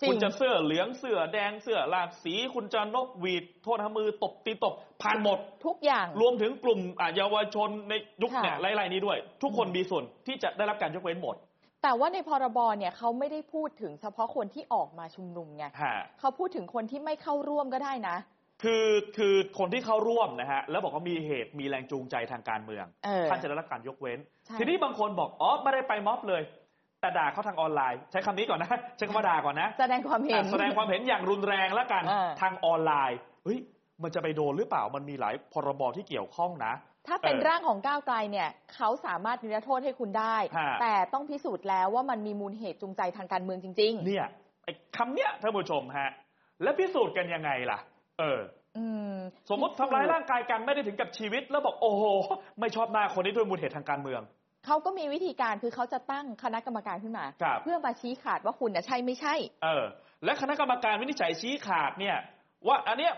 จริคุณงจะเสื้อเหลืองเสื้อแดงเสื้อลากสี คุณจะนกหวีดโทษนะมือตบตีตบผ่านหมดทุกอย่างรวมถึงกลุ่มอะเยาวชนในยุคเนี่ยค่ะไล่ๆนี้ด้วย ทุกคนมีส่วนที่จะได้รับการยกเว้นหมดแต่ว่าในพรบเนี่ยเขาไม่ได้พูดถึงเฉพาะคนที่ออกมาชุมนุมไงฮะเขาพูดถึงคนที่ไม่เข้าร่วมก็ได้นะ คือคือคนที่เข้าร่วมนะฮะแล้วบอกว่ามีเหตุมีแรงจูงใจทางการเมือง เออ ท่านจะได้รับการยกเว้น ใช่ ทีนี้บางคนบอกอ๋อไม่ได้ไปม็อบเลย แต่ด่าเขาทางออนไลน์ ใช้คำนี้ก่อนนะ ใช้คำว่าด่าก่อนนะแสดงความเห็น อะแสดงความเห็นอย่างรุนแรงแล้วกันเออ ทางออนไลน์เฮ้ยมันจะไปโดนหรือเปล่ามันมีหลายพรบที่เกี่ยวข้องนะ ถ้าเป็นเออร่างของก้าวไกลเนี่ยเขาสามารถนิรโทษให้คุณได้ ฮะ แต่ต้องพิสูจน์แล้วว่ามันมีมูลเหตุจูงใจทางการเมืองจริง เนี่ยไอ้คำเนี้ยท่านผู้ชมฮะ แล้วพิสูจน์กันยังไงล่ะ เออๆอืมสมมติทำร้ายร่างกายกันไม่ได้ถึงกับชีวิต แล้วบอกโอ้โห ไม่ชอบหน้าคนนี้ด้วยมูลเหตุทางการเมืองเขาก็มีวิธีการคือเขาจะตั้งคณะกรรมการขึ้นมาครับเพื่อมาชี้ขาดว่าคุณน่ะใช่ไม่ใช่ เออ และคณะกรรมการวินิจฉัยชี้ขาดเนี่ย ว่าอันเนี้ย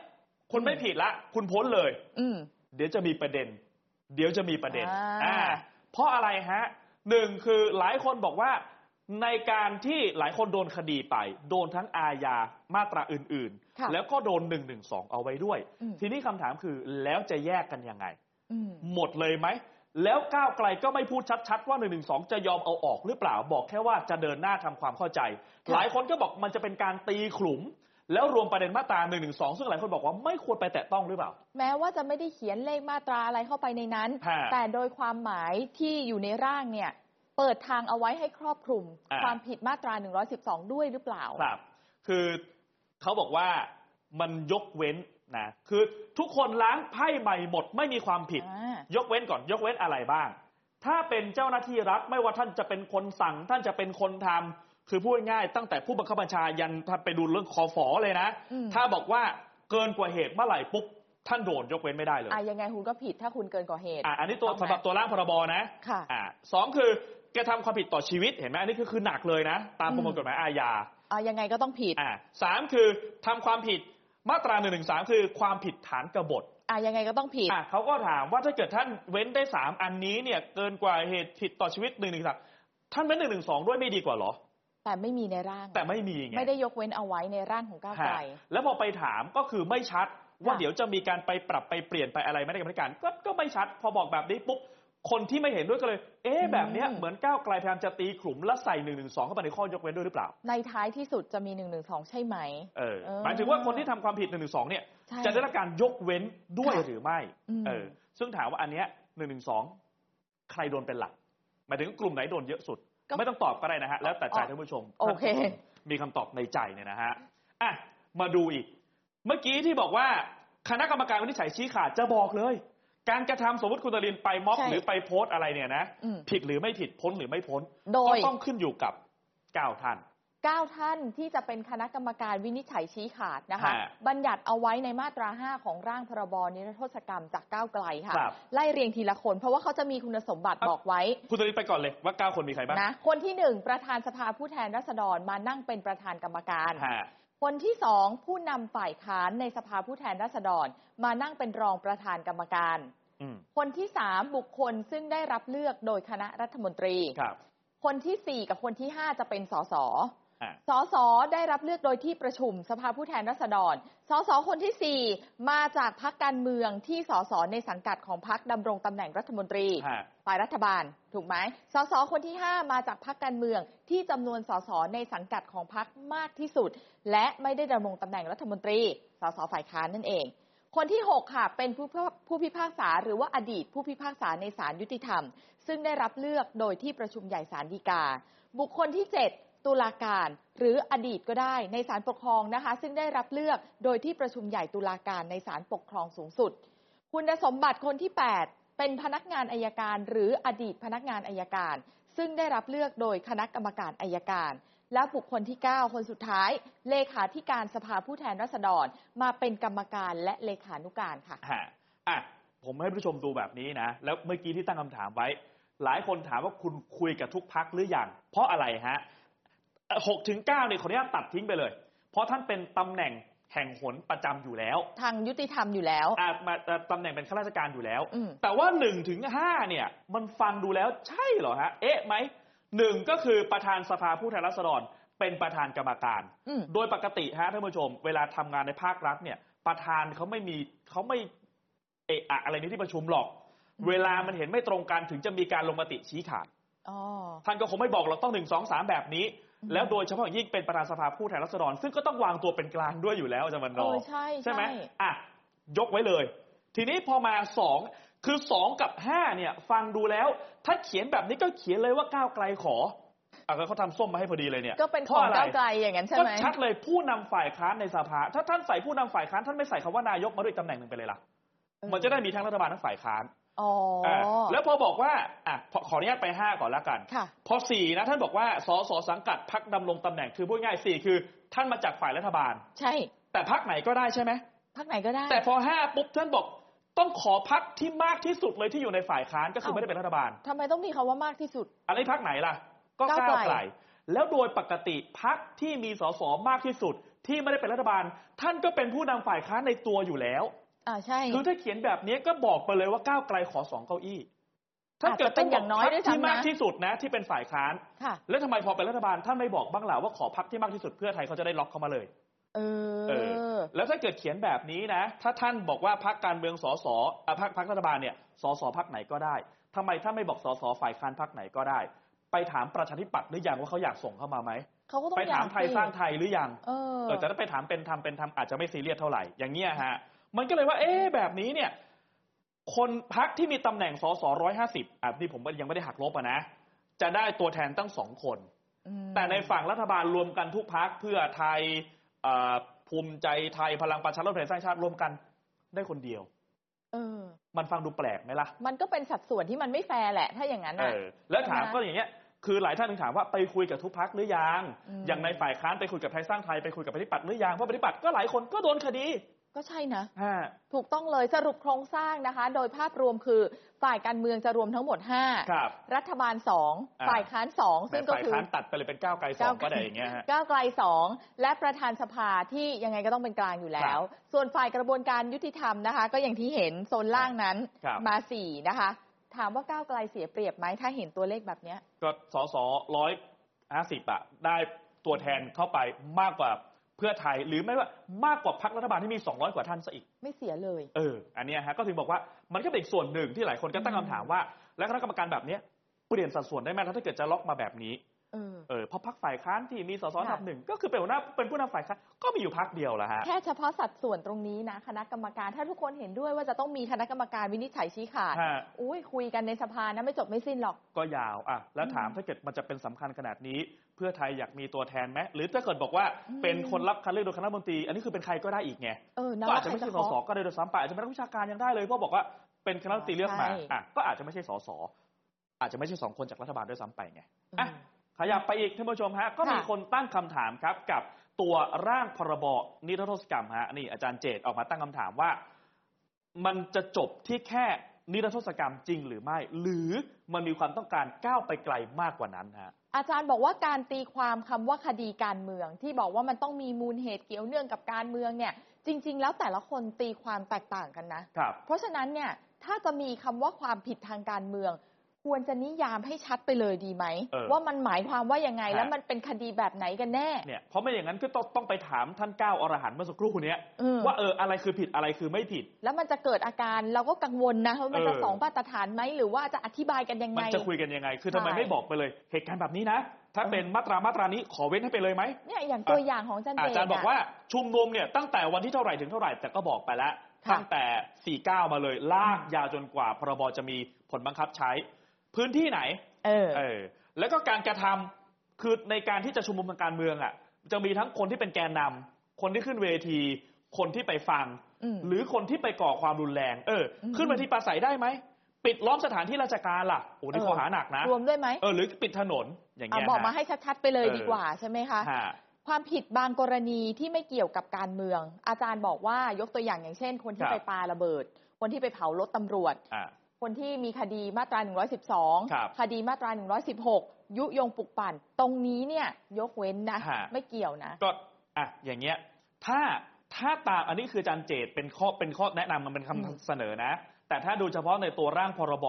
คุณไม่ผิดละ คุณพ้นเลย อืมเดี๋ยวจะมีประเด็น เดี๋ยวจะมีประเด็นอ่าเพราะอะไรฮะหนึ่งคือหลายคนบอกว่าในการที่หลายคนโดนคดีไป โดนทั้งอาญามาตราอื่นค่ะๆ แล้วก็โดนหนึ่งหนึ่งสองเอาไว้ด้วยอืมทีนี้คำถามคือแล้วจะแยกกันยังไงอืมหมดเลยไหม แล้วก้าวไกลก็ไม่พูดชัดๆว่า1นึจะยอมเอาออกหรือเปล่าบอกแค่ว่าจะเดินหน้าทำความเข้าใจค่ะหลายคนก็บอกมันจะเป็นการตีขลุ่มแล้วรวมประเด็นมาตรา1นึซึ่งหลายคนบอกว่าไม่ควรไปแตะต้องหรือเปล่า แม้ว่าจะไม่ได้เขียนเลขมาตราอะไรเข้าไปในนั้นฮะแต่โดยความหมายที่อยู่ในร่างเนี่ย เปิดทางเอาไว้ให้ครอบคลุมอ่าความผิดมาตรา 112 ด้วยหรือเปล่า ครับ คือ เขาบอกว่ามันยกเว้นนะคือทุกคนล้างไพ่ใหม่หมดไม่มีความผิดอ่ายกเว้นก่อนยกเว้นอะไรบ้าง ถ้าเป็นเจ้าหน้าที่รัฐไม่ว่าท่านจะเป็นคนสั่ง ท่านจะเป็นคนทำคือพูดง่ายๆตั้งแต่ผู้บังคับบัญชายันถ้าไปดูเรื่องคอฟอเลยนะอืมถ้าบอกว่าเกินกว่าเหตุเมื่อไหร่ปุ๊บท่านโดนยกเว้นไม่ได้เลยอะยังไงคุณก็ผิดถ้าคุณเกินกว่าเหตุอะอันนี้ตัวต้องไหมสำหรับตัวร่างพรบนะค่ะอะสองคือกระทำความผิดต่อชีวิตเห็นไหมอันนี้คือคือหนักเลยนะ ตามประมวลอืมกฎหมายอาญา อะยังไงก็ต้องผิด อะสามคือทำความผิดมาตราหนึ่งหนึ่งสามคือความผิดฐานกบฏอะยังไงก็ต้องผิดอะเขาก็ถามว่าถ้าเกิดท่านเว้นได้สามอันนี้เนี่ยเกินกว่าเหตุผิดต่อชีวิตหนึ่งหนึ่งสามท่านเว้นหนึ่งหนึ่งสองด้วยไม่ดีกว่าเหรอ แต่ไม่มีในร่าง แต่ไม่มีไงไม่ได้ยกเว้นเอาไว้ในร่างของก้าวไกลฮะแล้วพอไปถามก็คือไม่ชัดว่าค่ะเดี๋ยวจะมีการไปปรับไปเปลี่ยนไปอะไรไม่ได้กรรมธิการก็ก็ไม่ชัด พอบอกแบบนี้ปุ๊บ คนที่ไม่เห็นด้วยก็เลย เอ๊ะแบบเนี้ยเหมือนก้าวไกลพยายามจะตีขลุ่มและใส่หนึ่งหนึ่งสองเข้าไปในข้อยกเว้นด้วยหรือเปล่า ในท้ายที่สุดจะมี112ใช่ไหมเออเออหมายถึงว่าคนที่ทำความผิดหนึ่งหนึ่งสองเนี่ยใช่จะได้รับการยกเว้นด้วยค่ะหรือไม่อืมเออ ซึ่งถามว่าอันเนี้ยหนึ่งหนึ่งสองใครโดนเป็นหลัก หมายถึงกลุ่มไหนโดนเยอะสุดก็ไม่ต้องตอบก็ได้นะฮะ แล้วแต่ใจท่านผู้ชมโอเคท่านผู้ชมมีคำตอบในใจเนี่ยนะฮะอะมาดูอีก เมื่อกี้ที่บอกว่าคณะกรรมการวินิจฉัยชี้ขาดจะบอกเลย การกระทำสมมติคุณตรินไปม็อบใช่หรือไปโพสต์อะไรเนี่ยนะอืมผิดหรือไม่ผิดพ้นหรือไม่พ้นโดก็ยต้องขึ้นอยู่กับเก้าท่าน9ท่านที่จะเป็นคณะกรรมการวินิจฉัยชี้ขาดนะคะฮะบัญญัติเอาไว้ในมาตรา 5 ของร่างพรบนิรโทษกรรมจากก้าวไกลค่ะครับไล่เรียงทีละคน เพราะว่าเขาจะมีคุณสมบัติอะบอกไว้ คุณตรินไปก่อนเลยว่าเก้าคนมีใครบ้างนะคนที่หนึ่งประธานสภาผู้แทนราษฎรมานั่งเป็นประธานกรรมการฮะ คนที่สองผู้นำฝ่ายค้านในสภาผู้แทนราษฎร มานั่งเป็นรองประธานกรรมการอืมคนที่สามบุคคลซึ่งได้รับเลือกโดยคณะรัฐมนตรีครับคนที่สี่กับคนที่ห้าจะเป็นสสอะ สสได้รับเลือกโดยที่ประชุมสภาผู้แทนราษฎร สสคนที่ 4 มาจากพักการเมืองที่สสในสังกัดของพักดำรงตำแหน่งรัฐมนตรีฮะฝ่ายรัฐบาล ถูกไหมสสคนที่ 5 มาจากพักการเมืองที่จำนวนสสในสังกัดของพักมากที่สุด และไม่ได้ดำรงตำแหน่งรัฐมนตรี สสฝ่ายค้านนั่นเอง คนที่ 6 ค่ะ เป็นผู้ผู้พิพากษาหรือว่าอดีตผู้พิพากษาในศาลยุติธรรม ซึ่งได้รับเลือกโดยที่ประชุมใหญ่ศาลฎีกา บุคคลที่ 7 ตุลาการ หรืออดีตก็ได้ในศาลปกครองนะคะ ซึ่งได้รับเลือกโดยที่ประชุมใหญ่ตุลาการในศาลปกครองสูงสุด คุณสมบัติคนที่ 8 เป็นพนักงานอายการ หรืออดีตพนักงานอายการ ซึ่งได้รับเลือกโดยคณะกรรมการอายการและบุคคลที่ 9 คนสุดท้าย เลขาธิการสภาผู้แทนราษฎร มาเป็นกรรมการและเลขานุการค่ะฮะอะ ผมให้ผู้ชมดูแบบนี้นะ แล้วเมื่อกี้ที่ตั้งคำถามไว้ หลายคนถามว่าคุณคุยกับทุกพักหรือยัง เพราะอะไรฮะ หกถึงเก้าเนี่ยขออนุญาตตัดทิ้งไปเลย เพราะท่านเป็นตำแหน่งแห่งหนประจำอยู่แล้ว ทางยุติธรรมอยู่แล้วอะมาอะตำแหน่งเป็นข้าราชการอยู่แล้วอืมแต่ว่าหนึ่งถึงห้าเนี่ย มันฟังดูแล้วใช่เหรอฮะ เอ๊ะไหมหนึ่งก็คือประธานสภาผู้แทนราษฎรเป็นประธานกรรมการอืมโดยปกติฮะท่านผู้ชม เวลาทำงานในภาครัฐเนี่ย ประธานเขาไม่มีเขาไม่เอะอะอะไรในที่ประชุมหรอกอืมเวลามันเห็นไม่ตรงกันถึงจะมีการลงมติชี้ขาดอ๋อท่านก็คงไม่บอกหรอกต้องหนึ่งสองสามแบบนี้อืม แล้วโดยเฉพาะอย่างยิ่งเป็นประธานสภาผู้แทนราษฎรซึ่งก็ต้องวางตัวเป็นกลางด้วยอยู่แล้วอาจารย์วันนเอออใช่ใช่ไหมใช่อะยกไว้เลย ทีนี้พอมาสองคือสองกับห้าเนี่ย ฟังดูแล้ว ถ้าเขียนแบบนี้ก็เขียนเลยว่าก้าวไกลขออะก็เขาทำส้มมาให้พอดีเลยเนี่ยก็เป็นพของราะะไรก้าวไกลอย่างนั้นใช่ก็ไหมชัดเลยผู้นำฝ่ายค้านในสภา ถ้าท่านใส่ผู้นำฝ่ายค้านท่านไม่ใส่คำว่านายกมาด้วยตำแหน่งหนึ่งไปเลยล่ะเออมันจะได้มีทั้งรัฐบาลทั้งฝ่ายค้าน อ๋อออะแล้วพอบอกว่าอะพอขออนุญาตไปห้าก่อนละกันค่ะพอสี่นะท่านบอกว่าสสสังกัดพักดำรงตำแหน่งคือพูดง่ายสี่คือ ท่านมาจากฝ่ายรัฐบาล ใช่ แต่พักไหนก็ได้ใช่ไหมพักไหนก็ได้ แต่พอห้าปุ๊บท่านบอกต้องขอพักที่มากที่สุดเลยที่อยู่ในฝ่ายค้านก็คือเอ้าไม่ได้เป็นรัฐบาลทำไมต้องมีคำว่ามากที่สุด อะไรพักไหนล่ะ ก็ก้าวก้าวไกลไกลแล้วโดยปกติพักที่มีสสมากที่สุดที่ไม่ได้เป็นรัฐบาล ท่านก็เป็นผู้นำฝ่ายค้านในตัวอยู่แล้ว อ่าใช่คือถ้าเขียนแบบนี้ก็บอกไปเลยว่าก้าวไกลขอสองเก้าอี้ ถ้าเกิดอาจจะเป็นอย่างน้อยพรรคด้วยซ้ำนะที่มากที่สุดนะ ที่เป็นฝ่ายค้านค่ะแล้วทำไมพอเป็นรัฐบาลท่านไม่บอกบ้างล่ะว่าขอพักที่มากที่สุดเพื่อไทยเขาจะได้ล็อกเข้ามาเลยเอเออแล้วถ้าเกิดเขียนแบบนี้นะ ถ้าท่านบอกว่าพักการเมืองสสอะพักพักรัฐบาลเนี่ยสสพักไหนก็ได้ทำไมท่านไม่บอกสสฝ่ายค้านพักไหนก็ได้ ไปถามประชาธิปัตย์หรือยังว่าเขาอยากส่งเข้ามาไหมเขาก็ต้องไปถามอยกไทยสิสร้างไทยหรือยังเออเออแต่ถ้าไปถามเป็นธรรมเป็นธรรมอาจจะไม่ซีเรียสเท่าไหร่อย่างเงี้ยฮะ มันก็เลยว่า เอ๊ะแบบนี้เนี่ย คนพักที่มีตำแหน่งสสร้อยห้าสิบอะนี่ผมยังไม่ได้หักลบอะนะ จะได้ตัวแทนตั้งสองคนอืมแต่ในฝั่งรัฐบาลรวมกันทุกพักเพื่อไทยเอ่อภูมิใจไทยพลังประชารัฐไทยสร้างชาติรวมกันได้คนเดียวเออ มันฟังดูแปลกไหมล่ะ มันก็เป็นสัดส่วนที่มันไม่แฟร์แหละ ถ้าอย่างนั้นเออะอแล้วถามใช่ไหมก็อย่างเงี้ย คือหลายท่านถึงถามว่าไปคุยกับทุกพักหรือยังอืมอย่างในฝ่ายค้านไปคุยกับไทยสร้างไทยไปคุยกับปฏิปัตย์หรือยัง เพราะปฏิปัตย์ก็หลายคนก็โดนคดี ก็ใช่นะฮะถูกต้องเลยสรุปโครงสร้างนะคะ โดยภาพรวมคือฝ่ายการเมืองจะรวมทั้งหมดครับ5รัฐบาลอ่า2ฝ่ายค้าน2ซึ่งก็ฝ่ายคือค้านตัดไปเลยเป็นก้าวไกลสองก็ได้อย่างเงี้ยฮะก้าวไกลสองและประธานสภาที่ยังไงก็ต้องเป็นกลางอยู่แล้ว ส่วนฝ่ายกระบวนการยุติธรรมนะคะ ก็อย่างที่เห็นโซนล่างนั้นครับมาสี่นะคะ ถามว่าก้าวไกลเสียเปรียบไหมถ้าเห็นตัวเลขแบบเนี้ยก็สสร้อยห้าสิบอะได้ตัวแทนเข้าไปมากกว่าเพื่อไทย หรือไม่ว่ามากกว่าพรรครัฐบาลที่มี 200 กว่าท่านซะอีก ไม่เสียเลย เออ อันเนี้ยฮะก็ถึงบอกว่ามันก็เป็นอีกส่วนหนึ่งที่หลายคนก็ตั้งอืคำมถามว่า แล้วคณะกรรมการแบบเนี้ยเปลี่ยนสัดส่วนได้ไหมถ้าเกิดจะล็อกมาแบบนี้เออเออเพราะพรรคฝ่ายค้านที่มีสสค่ะอันดับหนึ่งก็คือเป็นหัวหน้าเป็นผู้นำฝ่ายค้านก็มีอยู่พรรคเดียวแหละฮะแค่เฉพาะสัดส่วนตรงนี้นะ คณะกรรมการถ้าทุกคนเห็นด้วยว่าจะต้องมีคณะกรรมการวินิจฉัยชี้ขาดฮะอุ้ยคุยกันในสภานะไม่จบไม่สิ้นหรอกก็ยาวอะแล้วถามอืมถ้าเกิดมันจะเป็นสำคัญขนาดนี้ เพื่อไทยอยากมีตัวแทนไหมหรือถ้าเกิดบอกว่าอืมเป็นคนรับคัดเลือกโดยคณะรัฐมนตรี อันนี้คือเป็นใครก็ได้อีกไงเออนะก็อาว่าจจะใครไม่จะใช่สขอสก็ได้โดยซ้ำไปอาจจะเป็นนักวิชาการยังได้เลยเพราะบอกว่าเป็นคณะรัฐมนตรีเลือกมาใช่อะก็อาจจะไม่ใช่สสอาจจะไม่ใช่สองคนจากรัฐบาลด้วยซ้ำไปไงอืมอะขยับไปอีกท่านผู้ชมฮะก็มีค่ะคนตั้งคำถามครับกับตัวร่างพรบนิรโทษกรรมฮะนี่อาจารย์เจตออกมาตั้งคำถามว่า มันจะจบที่แค่นิรโทษกรรมจริงหรือไม่ หรือมันมีความต้องการก้าวไปไกลมากกว่านั้นฮะ อาจารย์บอกว่าการตีความคำว่าคดีการเมือง ที่บอกว่ามันต้องมีมูลเหตุเกี่ยวเนื่องกับการเมืองเนี่ย จริง ๆ แล้วแต่ละคนตีความแตกต่างกันนะครับเพราะฉะนั้นเนี่ยถ้าจะมีคำว่าความผิดทางการเมือง ควรจะนิยามให้ชัดไปเลยดีไหมเออว่ามันหมายความว่ายังไงฮะแล้วมันเป็นคดีแบบไหนกันแน่เนี่ยเพราะไม่อย่างนั้นก็ต้องต้องไปถามท่านเก้าอรหันต์เมื่อสักครู่เนี้ยเออว่าเอออะไรคือผิดอะไรคือไม่ผิด แล้วมันจะเกิดอาการเราก็กังวลนะว่ามันจะเออสองมาตรฐานไหมหรือว่าจะอธิบายกันยังมัไงนจะคุยกันยังไง คือทำไมใช่ไม่บอกไปเลย เหตุการณ์แบบนี้นะถ้าเออเป็นมาตรามาตรานี้ขอเว้นให้ไปเลยไหมเนี่ยอย่างตัวอย่างของอาจันอาเจจารย์นบอกว่าชุมนุมเนี่ยตั้งแต่วันที่เท่าไหร่ถึงเท่าไหร่แต่ก็บอกไปแล้วค่ะตั้งแต่ 49 มาเลยลากยาวจนกว่าพรบจะมีผลบังคับใช้ พื้นที่ไหน เออ เออ แล้วก็การกระทำคือในการที่จะชุมนุมทางการเมืองอะ จะมีทั้งคนที่เป็นแกนนำคนที่ขึ้นเวที คนที่ไปฟังอืมหรือคนที่ไปก่อความรุนแรง เอออืมขึ้นเวทีปราศัยได้ไหม ปิดล้อมสถานที่ราชการล่ะ โอ้นี่เออข้อหาหนักนะ รวมด้วยไหมเออ หรือปิดถนน อย่างอะเงี้ยบอกมาฮะให้ชัดๆไปเลยเออดีกว่าใช่ไหมคะฮะความผิดบางกรณีที่ไม่เกี่ยวกับการเมือง อาจารย์บอกว่ายกตัวอย่างอย่างเช่น คนที่ครับไปปาระเบิด คนที่ไปเผารถตำรวจอ่า คนที่มีคดีมาตราครับ112คดีมาตรา 116 ยุยงปลุกปั่น ตรงนี้เนี่ยยกเว้นนะ ฮะ ไม่เกี่ยวนะ ก็อะอย่างเงี้ยถ้าถ้าตามอันนี้คืออาจารย์เจตเป็นข้อเป็นข้อแนะนำมันเป็นอืมคำเสนอนะ แต่ถ้าดูเฉพาะในตัวร่างพรบ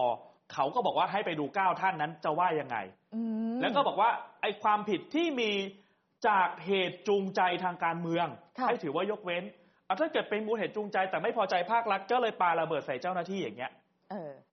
เขาก็บอกว่าให้ไปดูเก้าท่านนั้นจะว่ายังไง อืมแล้วก็บอกว่าไอ้ความผิดที่มีจากเหตุจูงใจทางการเมือง ค่ะให้ถือว่ายกเว้นเอาถ้าเกิดเป็นมูลเหตุจูงใจแต่ไม่พอใจภาครัฐก็เลยปาระเบิดใส่เจ้าหน้าที่อย่างเงี้ยเออ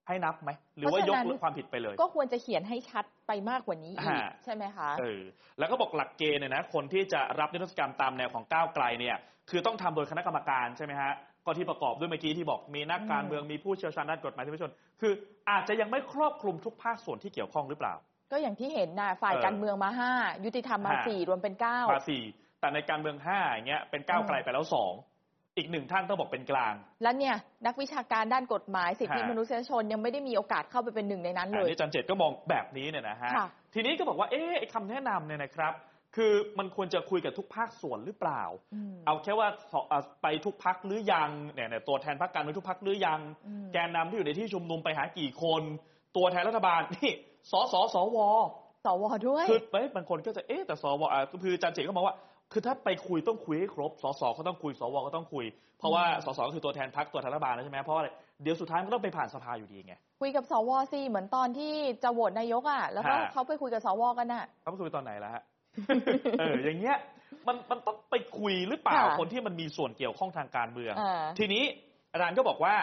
ให้นับไหมหรือว่ายกเพราะฉะนั้นเลิกความผิดไปเลย ก็ควรจะเขียนให้ชัดไปมากกว่านี้อีกฮะใช่ไหมคะเออแล้วก็บอกหลักเกณฑ์เนี่ยนะคนที่จะรับนิรโทษกรรมตามแนวของก้าวไกลเนี่ย คือต้องทำโดยคณะกรรมการใช่ไหมฮะก็ที่ประกอบด้วยเมื่อกี้ที่บอกมีนักการอืมเมืองมีผู้เชี่ยวชาญด้านกฎหมายที่ประชาชนคืออาจจะยังไม่ครอบคลุมทุกภาคส่วนที่เกี่ยวข้องหรือเปล่า ก็อย่างที่เห็นนะฝ่ายเออการเมืองมาห้ายุติธรรมมาฮะสี่รวมเป็นเก้ามาสี่แต่ในการเมืองห้าอย่างเงี้ยเป็นก้าวไกลไปแล้วสอง อีกหนึ่งท่านต้องบอกเป็นกลาง แล้วเนี่ยนักวิชาการด้านกฎหมายสิทธิฮะมนุษยชนยังไม่ได้มีโอกาสเข้าไปเป็นหนึ่งในนั้นอัเลนยนี้อาจันเจตก็มองแบบนี้เนี่ยนะฮะค่ะทีนี้ก็บอกว่าเอ๊ะไอ้คำแนะนำเนี่ยนะครับ คือมันควรจะคุยกับทุกภาคส่วนหรือเปล่าอืมเอาแค่ว่าสเอ่อไปทุกพักหรือยังเนี่ยเนี่ยตัวแทนพรรคการเมืองทุกพักหรือยังอืมแกนนำที่อยู่ในที่ชุมนุมไปหากี่คน ตัวแทนรัฐบาลนี่สสสวสวด้วย คือเอ้ยบางคนก็จะเอ๊ะแต่สวอะคืออาจารย์เจตก็มองว่า คือถ้าไปคุยต้องคุยให้ครบ สสก็ต้องคุย สวก็ต้องคุย เพราะว่าอืมสสก็คือตัวแทนพรรคตัวแทนรัฐบาลแล้วใช่ไหมเพราะว่าอะไรเดี๋ยวสุดท้ายมันก็ต้องไปผ่านสภาอยู่ดีไง คุยกับสวสิเหมือนตอนที่จะโหวตนายกอะ แล้วก็ฮะเขาไปคุยกับสวกันน่ะเขาไปคุยตอนไหนแล้วฮะ เออ อย่างเงี้ย มันมันต้องไปคุยหรือเปล่าค่ะคนที่มันมีส่วนเกี่ยวข้องทางการเมืองอ่าทีนี้อาจารย์ก็บอกว่า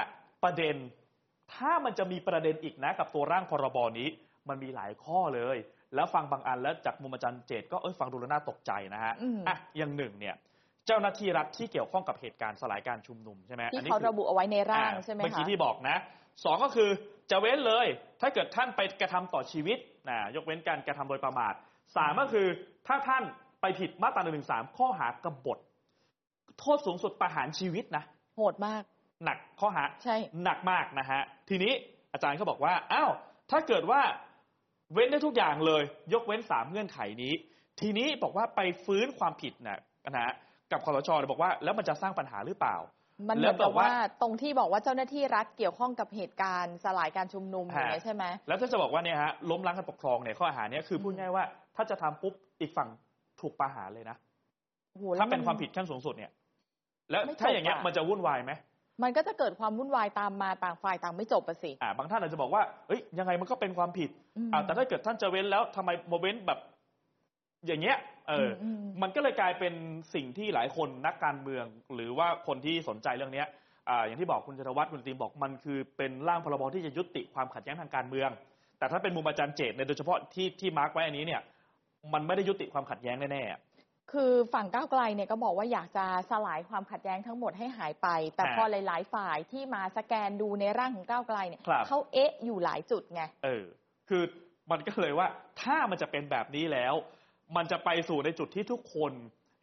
ประเด็น ถ้ามันจะมีประเด็นอีกนะ กับตัวร่างพรบนี้ มันมีหลายข้อเลย แล้วฟังบางอันแล้วจากมุมอาจารย์เจตก็เอ้ยฟังดูแล้วน่าตกใจนะฮะอืมอะอย่างหนึ่งเนี่ยเจ้าหน้าที่รัฐที่เกี่ยวข้องกับเหตุการณ์สลายการชุมนุมใช่ไหมที่อันนี้เขาคือระบุเอาไว้ในร่างอ่ใช่ไหมเมื่อคะกี้ที่บอกนะสองก็คือจะเว้นเลย ถ้าเกิดท่านไปกระทำต่อชีวิตนะยกเว้นการกระทำโดยประมาทสามก็คือถ้าท่านไปผิดมาตราหนึ่งหนึ่งสามข้อหากบฏ โทษสูงสุดประหารชีวิตนะโหดมาก หนักข้อหาใช่หนักมากนะฮะทีนี้อาจารย์ก็บอกว่าอ้าวถ้าเกิดว่า เว้นได้ทุกอย่างเลย ยกเว้นสามเงื่อนไขนี้ ทีนี้บอกว่าไปฟื้นความผิดนะนะฮะกับคอสชเนี่ยบอกว่า แล้วมันจะสร้างปัญหาหรือเปล่า มันเหแล้มืวอนกับแบบว่าว่าตรงที่บอกว่าเจ้าหน้าที่รัฐเกี่ยวข้องกับเหตุการณ์สลายการชุมนุมอฮะย่างเงี้ยใช่ไหมแล้วถ้าจะบอกว่าเนี่ยฮะล้มล้างการปกครองเนี่ยข้อหาเนี้คือพูดง่ายว่าถ้าจะทำปุ๊บอีกฝั่งถูกประหารเลยนะโอ้โหแล้ถ้าเป็นความผิดขั้นสูงสุดเนี่ย แล้วไม่จบถ้าอย่างเงี้ยอะมันจะวุ่นวายไหม มันก็จะเกิดความวุ่นวายตามมาต่างฝ่ายต่างไม่จบอะสิ อ่าบางท่านอาจจะบอกว่าเอ้ยยังไงมันก็เป็นความผิดอืมอ่าแต่ถ้าเกิดท่านจะเว้นแล้วทำไมมาเว้นแบบ อย่างเงี้ย เอออมอืมมันก็เลยกลายเป็นสิ่งที่หลายคนนักการเมือง หรือว่าคนที่สนใจเรื่องเนี้ยอ่าอย่างที่บอกคุณจรวัฒน์คุณตีมบอกมันคือเป็นร่างพรบที่จะยุติความขัดแย้งทางการเมือง แต่ถ้าเป็นมุมอาจารย์เจตในยโดยเฉพาะที่ที่มาร์กไว้อันนี้เนี่ย มันไม่ได้ยุติความขัดแย้งแน่ๆ คือฝั่งก้าวไกลเนี่ยก็บอกว่าอยากจะสลายความขัดแย้งทั้งหมดให้หายไป แต่ฮะพอหลาย ๆ ฝ่ายที่มาสแกนดูในร่างของก้าวไกลเนี่ยครับเขาเอ๊ะอยู่หลายจุดไงเออ คือมันก็เลยว่าถ้ามันจะเป็นแบบนี้แล้ว มันจะไปสู่ในจุดที่ทุกคน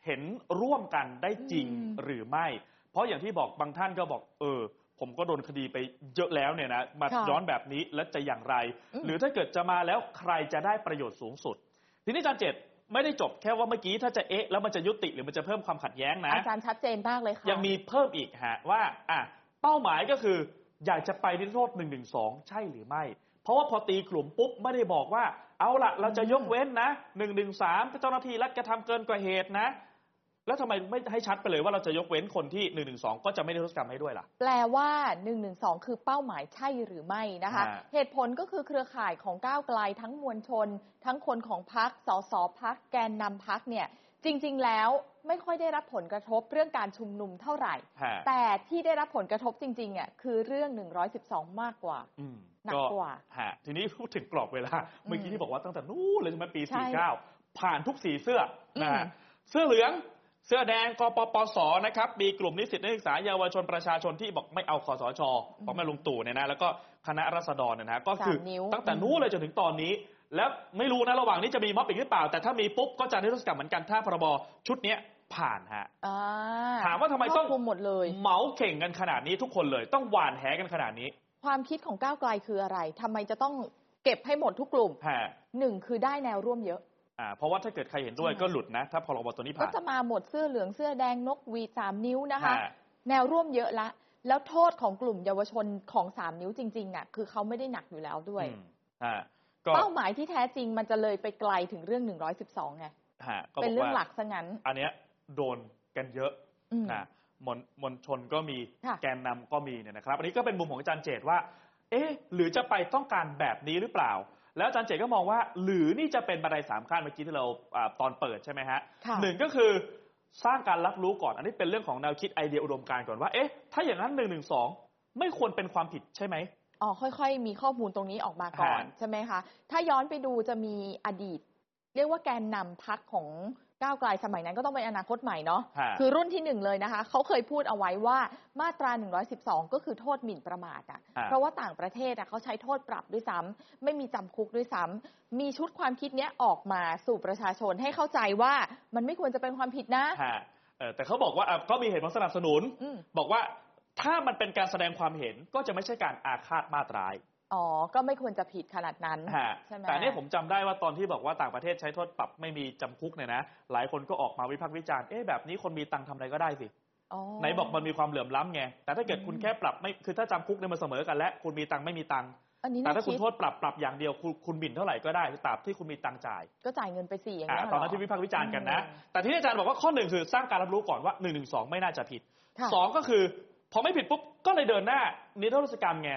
เห็นร่วมกันได้จริงอืมหรือไม่ เพราะอย่างที่บอกบางท่านก็บอก เออ ผมก็โดนคดีไปเยอะแล้วเนี่ยนะมาค่ะย้อนแบบนี้แล้วจะอย่างไรอืมหรือถ้าเกิดจะมาแล้วใครจะได้ประโยชน์สูงสุด ทีนี้อาจารย์เจต ไม่ได้จบแค่ว่าเมื่อกี้ถ้าจะเอ๊ะแล้วมันจะยุติหรือมันจะเพิ่มความขัดแย้งนะ อาจารย์ชัดเจนมากเลยค่ะยังมีเพิ่มอีกฮะว่าอะเป้าหมายก็คือ อยากจะไปนิรโทษ1นึใช่หรือไม่ เพราะว่าพอตีกลุ่มปุ๊บไม่ได้บอกว่า เอาละเราจะยกเว้นนะ1นึเจ้าหน้าที่รัฐกระทำเกินกว่าเหตุนะ แล้วทำไมไม่ให้ชัดไปเลยว่าเราจะยกเว้นคนที่1นึก็จะไม่ได้นิรโทษกรรมให้ด้วยล่ะ แปลว่า112คือเป้าหมายใช่หรือไม่นะคะฮะเหตุผลก็คือเครือข่ายของก้าวไกลทั้งมวลชน ทั้งคนของพักสสพักแกนนำพักเนี่ยจริง ๆ แล้วไม่ค่อยได้รับผลกระทบเรื่องการชุมนุมเท่าไหร่ฮะแต่ที่ได้รับผลกระทบจริงๆอะคือเรื่อง 112 มากกว่าอืมหนักกว่าฮะทีนี้พูดถึงกรอบเวลา เมื่อกี้ที่บอกว่าตั้งแต่นู้นเลยใช่ไหมปีใช่49 ผ่านทุกสีเสื้อนะฮะอืมเสื้อเหลือง เสื้อแดงกปปสนะครับมีกลุ่มนิสิตนักศึกษาเยาวชนประชาชนที่บอกไม่เอาคอสชของแม่ลุงตู่เนี่ยนะแล้วก็คณะรัษฎรเนี่ยนะก็คือสามนิ้วตั้งแต่นู้นเลยจนถึงตอนนี้ แล้วไม่รู้นะระหว่างนี้จะมีม็อบอีกหรือเปล่า แต่ถ้ามีปุ๊บก็จะนิรโทษกรรมเหมือนกันถ้าพรบชุดเนี้ยผ่านฮะอ่าถามว่าทำไมต้องครบคลุมหมดเลยเหมาเข่งกันขนาดนี้ทุกคนเลย ต้องหวานแหกันขนาดนี้ ความคิดของก้าวไกลคืออะไรทำไมจะต้องเก็บให้หมดทุกกลุ่มฮะหนึ่งคือได้แนวร่วมเยอะ อ่าเพราะว่าถ้าเกิดใครเห็นด้วยใช่ก็หลุดนะ ถ้าพรบตัวนี้ก็ผ่านจะมาหมดเสื้อเหลืองเสื้อแดงนกหวีดสามนิ้วนะคะ ฮะ แนวร่วมเยอะละ แล้วโทษของกลุ่มเยาวชนของสามนิ้วจริงๆอะคือเขาไม่ได้หนักอยู่แล้วด้วย อืมอ่าก็เป้าหมายที่แท้จริงมันจะเลยไปไกลถึงเรื่อง 112ไงฮะก็บเป็อนกเรื่องว่าหลักซะงั้นอันเนี้ยโดนกันเยอะ อืม นะมวลมวลชนก็มีค่ะ แกนนำก็มีเนี่ยนะครับ อันนี้ก็เป็นมุมของอาจารย์เจตว่า เอ๊ะ หรือจะไปต้องการแบบนี้หรือเปล่า แล้วอาจารย์เจตก็มองว่า หรือนี่จะเป็นบันไดสามขั้นเมื่อกี้ที่เราอาตอนเปิดใช่ไหมฮะค่ะหนึ่งก็คือสร้างการรับรู้ก่อน อันนี้เป็นเรื่องของแนวคิดไอเดียอุดมการณ์ก่อนว่าเอ๊ะถ้าอย่างนั้นหนึ่งหนึ่งสองไม่ควรเป็นความผิดใช่ไหมอ๋อค่อย ๆ มีข้อมูลตรงนี้ออกมาก่อนฮะใช่ไหมคะถ้าย้อนไปดูจะมีอดีต เรียกว่าแกนนำพักของ ก้าวไกลสมัยนั้นก็ต้องเป็นอนาคตใหม่เนาะฮะคือรุ่นที่หนึ่งเลยนะคะเขาเคยพูดเอาไว้ว่ามาตรา 112 ก็คือโทษหมิ่นประมาทอะฮะเพราะว่าต่างประเทศอะเขาใช้โทษปรับด้วยซ้ำไม่มีจำคุกด้วยซ้ำมีชุดความคิดเนี้ยออกมาสู่ประชาชนให้เข้าใจว่ามันไม่ควรจะเป็นความผิดนะฮะเออแต่เขาบอกว่าอะก็มีเหตุผลสนับสนุนอืมบอกว่าถ้ามันเป็นการแสดงความเห็นก็จะไม่ใช่การอาฆาตมาตร้าย อ๋อ ก็ไม่ควรจะผิดขนาดนั้นฮะใช่ไหมแต่อันนี่ผมจำได้ว่าตอนที่บอกว่าต่างประเทศใช้โทษปรับไม่มีจำคุกเนี่ยนะ หลายคนก็ออกมาวิพากษ์วิจารณ์เอ๊ะแบบนี้คนมีตังค์ทำอะไรก็ได้สิอ๋อไหนบอกมันมีความเหลื่อมล้ำไง แต่ถ้าเกิดอืมคุณแค่ปรับไม่ คือถ้าจำคุกเนี่ยมันเสมอกันแล้วคุณมีตังค์ไม่มีตังค์อันนี้แต่น่าถ้าคุณคิดโทษปรับปรับอย่างเดียวคุณคุณหมิ่นเท่าไหร่ก็ได้ตราบที่คุณมีตังค์จ่าย ก็จ่ายเงินไปสี่อย่างอ่าเงี้ยตอนนั้นเหรที่วิพากษ์วิจารณ์กันนะอืมแต่ที่อาจารย์บอกว่าข้อหนึ่งคือสร้างการรับรู้ก่อนว่า1นึไม่น่าจะผิดค่ะสองก็คือพอไม่ผิดปุ๊บก็เลยเดินหน้านิรโทษกรรมไง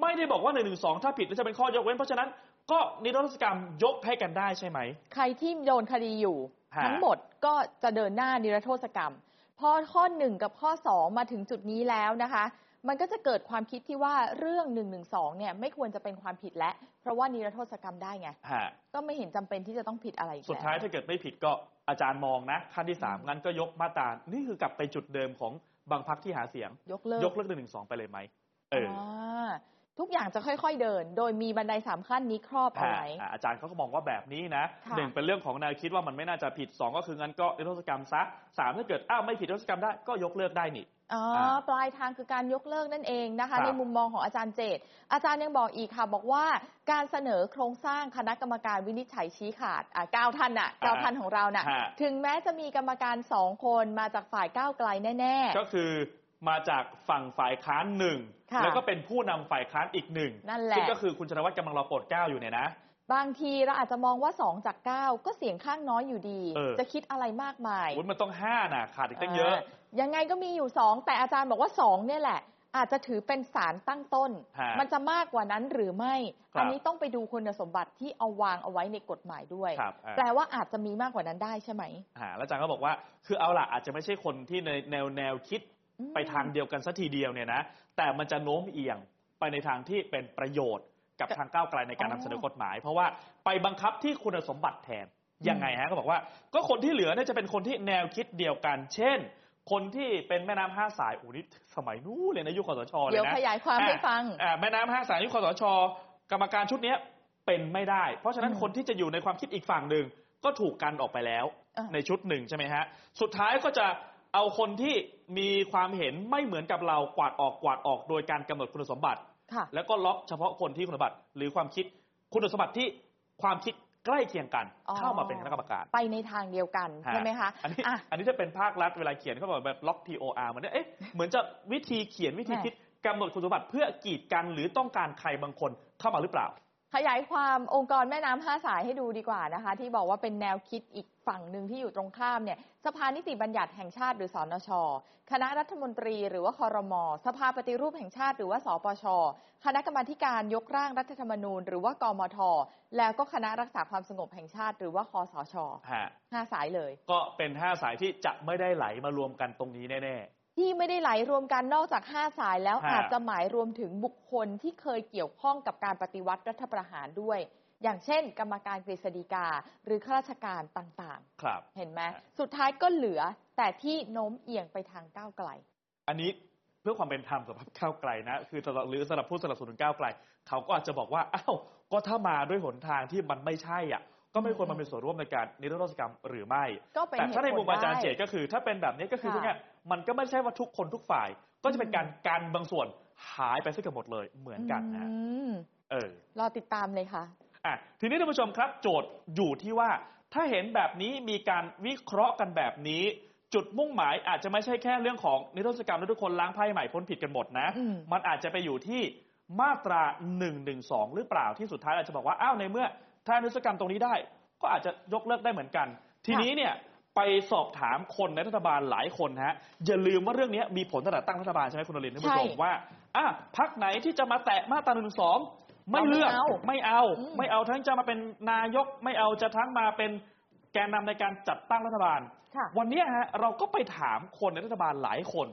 ไม่ได้บอกว่า1นึถ้าผิดแล้วจะเป็นข้อยกเว้น เพราะฉะนั้นก็นิรโทษกรรมยกให้กันได้ใช่ไหม ใครที่โดนคดีอยู่ฮะทั้งหมดก็จะเดินหน้านิรโทษกรรม พอข้อหนึ่งกับข้อสองมาถึงจุดนี้แล้วนะคะ มันก็จะเกิดความคิดที่ว่าเรื่อง1นึเนี่ยไม่ควรจะเป็นความผิดแล้วเพราะว่านิรโทษกรรมได้ไงฮะก็ไม่เห็นจำเป็นที่จะต้องผิดอะไรอีกสุดแล้วท้ายถ้าเกิดไม่ผิดก็อาจารย์มองนะขั้นที่สามอืมงั้นก็ยกมาตรานี่คือกลับไปจุดเดิมของบางพักที่หาเสียง ยกเลิกยกเลิกหนึ่งสองไปเลยไหมเออา ทุกอย่างจะค่อย ๆเดิน โดยมีบันไดสามขั้นนี้ครอบเอาฮะไว้อะอาจารย์เขาก็มองว่าแบบนี้นะค่ะหนึ่งเป็นเรื่องของแนวคิดว่ามันไม่น่าจะผิดสองก็คืองั้นก็นิรโทษกรรมซะสามถ้าเกิดอ้าวไม่ผิดนิรโทษกรรมได้ก็ยกเลิกได้นี่อ๋ออ่าปลายทางคือการยกเลิกนั่นเองนะคะครับในมุมมองของอาจารย์เจต อาจารย์ยังบอกอีกค่ะ บอกว่าการเสนอโครงสร้างคณะกรรมการวินิจฉัยชี้ขาดอ่าเก้าท่านอะเก้าท่านของเราน่ะฮะถึงแม้จะมีกรรมการสองคนมาจากฝ่ายก้าวไกลแน่ก็คือ มาจากฝั่งฝ่ายค้านหนึ่งค่ะแล้วก็เป็นผู้นำฝ่ายค้านอีกหนึ่งนั่นแหละ ซึ่งก็คือคุณชนวัฒน์กำลังรอโปรดเกล้าอยู่เนี่ยนะๆบางทีเราอาจจะมองว่าสองจากเก้าก็เสียงข้างน้อยอยู่ดี เออ จะคิดอะไรมากมายวุ้นมันต้องห้าน่ะขาดอีกตั้งเยอะยังไงก็มีอยู่สองแต่อาจารย์บอกว่าสองเนี่ยแหละ อาจจะถือเป็นสารตั้งต้น ฮะ มันจะมากกว่านั้นหรือไม่ ครับ อันนี้ต้องไปดูคุณสมบัติที่เอาวางเอาไว้ในกฎหมายด้วย ครับอ่า แปลว่าอาจจะมีมากกว่านั้นได้ใช่ไหม อ่าแล้วอาจารย์ก็บอกว่า คือเอาล่ะอาจจะไม่ใช่คนที่ในแนวแนวคิดอืม ไปทางเดียวกันสัทีเดียวเนี่ยนะแต่มันจะโน้มเอียงไปในทางที่เป็นประโยชน์กับทางก้าวไกลในการอ๋นำอเสนอกฎหมาย เพราะว่าไปบังคับที่คุณสมบัติแทนยังไงฮะก็บอกว่า ก็คนที่เหลือเนี่ยจะเป็นคนที่แนวคิดเดียวกัน เช่น คนที่เป็นแม่น้ำห้าสายโอ้นี่สมัยนู้นเลยนะยุคคอสชเลยนะเดี๋ยวขยายความให้ฟังอ่าแม่น้ำห้าสายยุคคอสช กรรมการชุดเนี้ยเป็นไม่ได้ เพราะฉะนั้นอืมคนที่จะอยู่ในความคิดอีกฝั่งหนึ่งก็ถูกกันออกไปแล้วอะในชุดหนึ่งใช่ไหมฮะ สุดท้ายก็จะ เอาคนที่มีความเห็นไม่เหมือนกับเรากวาดออกกวาดออกโดยการกำหนดคุณสมบัติค่ะแล้วก็ล็อกเฉพาะคนที่คุณสมบัติ หรือความคิดคุณสมบัติที่ความคิดใกล้เคียงกันอ๋อเข้ามาเป็นคณะกรรมการ ไปในทางเดียวกันใช่ไหมคะอันนี้อะอันนี้ถ้าเป็นภาครัฐเวลาเขียนเขาบอกแบบล็อก TOR เหมือนเนี่ยเอ๊ะเหมือนจะวิธีเขียนวิธีแหม่คิดกำหนดคุณสมบัติเพื่อกีดกันหรือต้องการใครบางคนเข้ามาหรือเปล่า ขยายความองค์กรแม่น้ำห้าสายให้ดูดีกว่านะคะ ที่บอกว่าเป็นแนวคิดอีกฝั่งหนึ่งที่อยู่ตรงข้ามเนี่ยสภานิติบัญญัติแห่งชาติหรือสอนช คณะรัฐมนตรีหรือว่าคอรมอสภาปฏิรูปแห่งชาติหรือว่าสปช คณะกรรมาธิการยกร่างรัฐธรรมนูญ หรือว่ากมท แล้วก็คณะรักษาความสงบแห่งชาติ หรือว่าคอสชฮะห้าสายเลย ก็เป็นห้าสายที่จะไม่ได้ไหลมารวมกันตรงนี้แน่ ที่ไม่ได้ไหลรวมกันนอกจาก 5 สายแล้วฮะอาจจะหมายรวมถึงบุคคลที่เคยเกี่ยวข้องกับการปฏิวัติรัฐประหารด้วย อย่างเช่น กรรมการกฤษฎีกา หรือข้าราชการต่างๆ ครับๆเห็นไหมฮะสุดท้ายก็เหลือแต่ที่โน้มเอียงไปทางก้าวไกล อันนี้เพื่อความเป็นธรรมสำหรับก้าวไกลนะ คือสำหรับหรือสำหรับผู้สนับสนุนก้าวไกล เขาก็อาจจะบอกว่าอ้าวก็ถ้ามาด้วยหนทางที่มันไม่ใช่อะก็ไม่ควรมาเป็นส่วนร่วมในการนิรโทษกรรมหรือไม่ก็เป็นแต่ถ้าในเหตุผลมุมอาจารย์ได้เจตก็คือ ถ้าเป็นแบบนี้ก็คือค่ะพวกเนี้ย มันก็ไม่ใช่ว่าทุกคนทุกฝ่าย ก็จะเป็นการการบางส่วนหายไปซะเกือบหมดเลยเหมือนกันนะอืมเออรอติดตามเลยค่ะอะทีนี้ท่านผู้ชมครับ โจทย์อยู่ที่ว่า ถ้าเห็นแบบนี้มีการวิเคราะห์กันแบบนี้ จุดมุ่งหมายอาจจะไม่ใช่แค่เรื่องของนิรโทษกรรมแล้วทุกคนล้างไพ่ใหม่พ้นผิดกันหมดนะอืมมันอาจจะไปอยู่ที่มาตรา1นึหรือเปล่าที่สุดท้ายอาจจะบอกว่าอ้าวในเมื่อถ้านิรโทษกรรมตรงนี้ได้ ก็อาจจะยกเลิกได้เหมือนกัน ทีนี้เนี่ย ไปสอบถามคนในรัฐบาลหลายคนฮะอย่าลืมว่าเรื่องนี้มีผลตั้งแต่ตั้งรัฐบาลใช่ไหมคุณนรินทร์ท่านผู้ชมใช่ว่าอะพักไหนที่จะมาแตะมาตรา1นึไม่เลือกเราไม่ไม่เอาเอาอืมไม่เอาทั้งจะมาเป็นนายกไม่เอาจะทั้งมาเป็นแกนนำในการจัดตั้งรัฐบาลค่ะวันเนี้ยฮะเราก็ไปถามคนในรัฐบาลหลายคน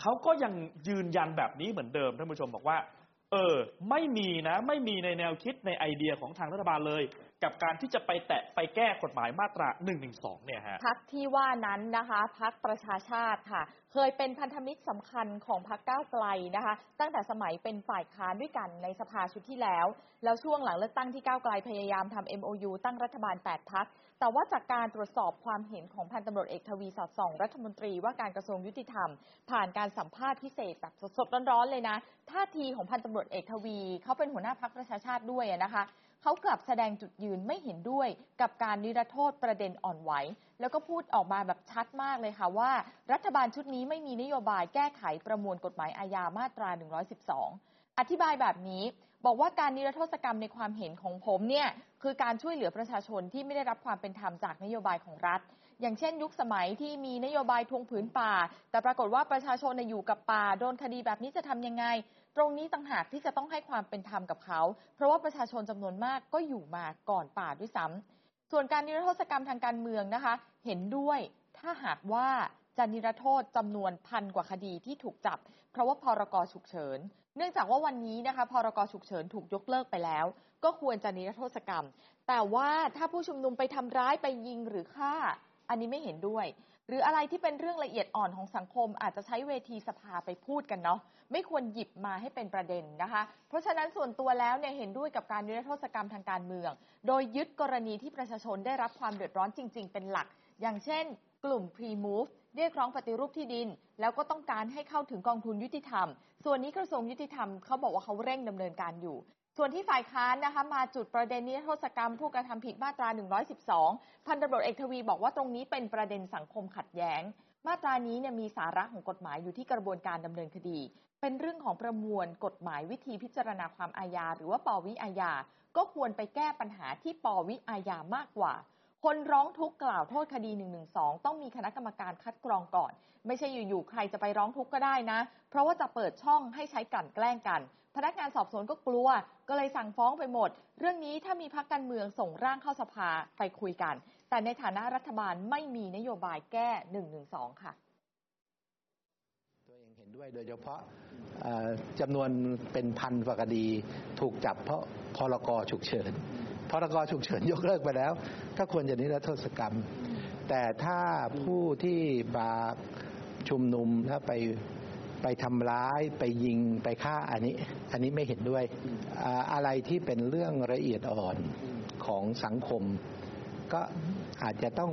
เขาก็ยังยืนยันแบบนี้เหมือนเดิมท่านผู้ชมบอกว่า เออ ไม่มีนะ ไม่มีในแนวคิดในไอเดียของทางรัฐบาลเลยกับการที่จะไปแตะไปแก้กฎหมายมาตรา1นึเนี่ยฮะพักที่ว่านั้นนะคะพักประชาชาติค่ะ เคยเป็นพันธมิตรสำคัญของพักก้าวไกลนะคะ ตั้งแต่สมัยเป็นฝ่ายค้านด้วยกันในสภาชุดที่แล้ว แล้วช่วงหลังเลือกตั้งที่ก้าวไกลพยายามทำ MOU ตั้งรัฐบาล 8 พัก แต่ว่าจากการตรวจสอบความเห็นของพันตำรวจเอกทวีสอดส่อง รัฐมนตรีว่าการกระทรวงยุติธรรม ผ่านการสัมภาษณ์พิเศษแบบสดๆร้อนๆเลยนะท่าทีของพันตำรวจเอกทวีเขาเป็นหัวหน้าพักประชาชาติด้วยนะคะ เขากลับแสดงจุดยืนไม่เห็นด้วยกับการนิรโทษประเด็นอ่อนไหว แล้วก็พูดออกมาแบบชัดมากเลยค่ะว่า รัฐบาลชุดนี้ไม่มีนโยบายแก้ไขประมวลกฎหมายอาญามาตรา 112 อธิบายแบบนี้บอกว่าการนิรโทษกรรมในความเห็นของผมเนี่ยคือการช่วยเหลือประชาชนที่ไม่ได้รับความเป็นธรรมจากนโยบายของรัฐ อย่างเช่น ยุคสมัยที่มีนโยบายทวงผืนป่า แต่ปรากฏว่าประชาชนน่ะอยู่กับป่าโดนคดีแบบนี้จะทำยังไง ตรงนี้ต่างหากที่จะต้องให้ความเป็นธรรมกับเขา เพราะว่าประชาชนจำนวนมากก็อยู่มาก่อนป่าด้วยซ้ำส่วนการนิรโทษกรรมทางการเมืองนะคะ เห็นด้วยถ้าหากว่าจะนิรโทษจำนวนพันกว่าคดีที่ถูกจับ เพราะว่าพรกฉุกเฉิน เนื่องจากว่าวันนี้นะคะพรกฉุกเฉินถูกยกเลิกไปแล้ว ก็ควรจะนิรโทษกรรม แต่ว่าถ้าผู้ชุมนุมไปทำร้ายไปยิงหรือฆ่า อันนี้ไม่เห็นด้วย หรืออะไรที่เป็นเรื่องละเอียดอ่อนของสังคม อาจจะใช้เวทีสภาไปพูดกันเนาะไม่ควรหยิบมาให้เป็นประเด็นนะคะ เพราะฉะนั้นส่วนตัวแล้วเนี่ยเห็นด้วยกับการนิรโทษกรรมทางการเมือง โดยยึดกรณีที่ประชาชนได้รับความเดือดร้อนจริง ๆ เป็นหลัก อย่างเช่น กลุ่ม Pre-Move เรียกร้องปฏิรูปที่ดิน แล้วก็ต้องการให้เข้าถึงกองทุนยุติธรรม ส่วนนี้กระทรวงยุติธรรมเขาบอกว่าเขาเร่งดำเนินการอยู่ ส่วนที่ฝ่ายค้านนะคะมาจุดประเด็นนิรโทษกรรมผู้กระทำผิดมาตรา 112 พันตำรวจเอกทวีบอกว่าตรงนี้เป็นประเด็นสังคมขัดแย้ง มาตรานี้เนี่ยมีสาระของกฎหมายอยู่ที่กระบวนการดำเนินคดี เป็นเรื่องของประมวลกฎหมายวิธีพิจารณาความอาญาหรือว่าปวิอาญา ก็ควรไปแก้ปัญหาที่ปวิอาญามากกว่า คนร้องทุกข์กล่าวโทษคดี 112 ต้องมีคณะกรรมการคัดกรองก่อน ไม่ใช่อยู่ๆใครจะไปร้องทุกข์ก็ได้นะ เพราะว่าจะเปิดช่องให้ใช้กลั่นแกล้งกัน พนักงานสอบสวนก็กลัว ก็เลยสั่งฟ้องไปหมด เรื่องนี้ถ้ามีพักการเมืองส่งร่างเข้าสภาไปคุยกัน แต่ในฐานะรัฐบาลไม่มีนโยบายแก้ 112 ค่ะตัวเองเห็นด้วยโดยเฉพาะจำนวนเป็นพันกว่าคดีถูกจับเพราะพรกฉุกเฉิน พรกฉุกเฉินยกเลิกไปแล้ว ก็ควรจะนิรโทษกรรม แต่ถ้าผู้ที่มาชุมนุมถ้าไปไปทำร้ายไปยิงไปฆ่าอันนี้ อันนี้ไม่เห็นด้วยอ่าอะไรที่เป็นเรื่องละเอียดอ่อนของสังคม ก็อาจจะต้อง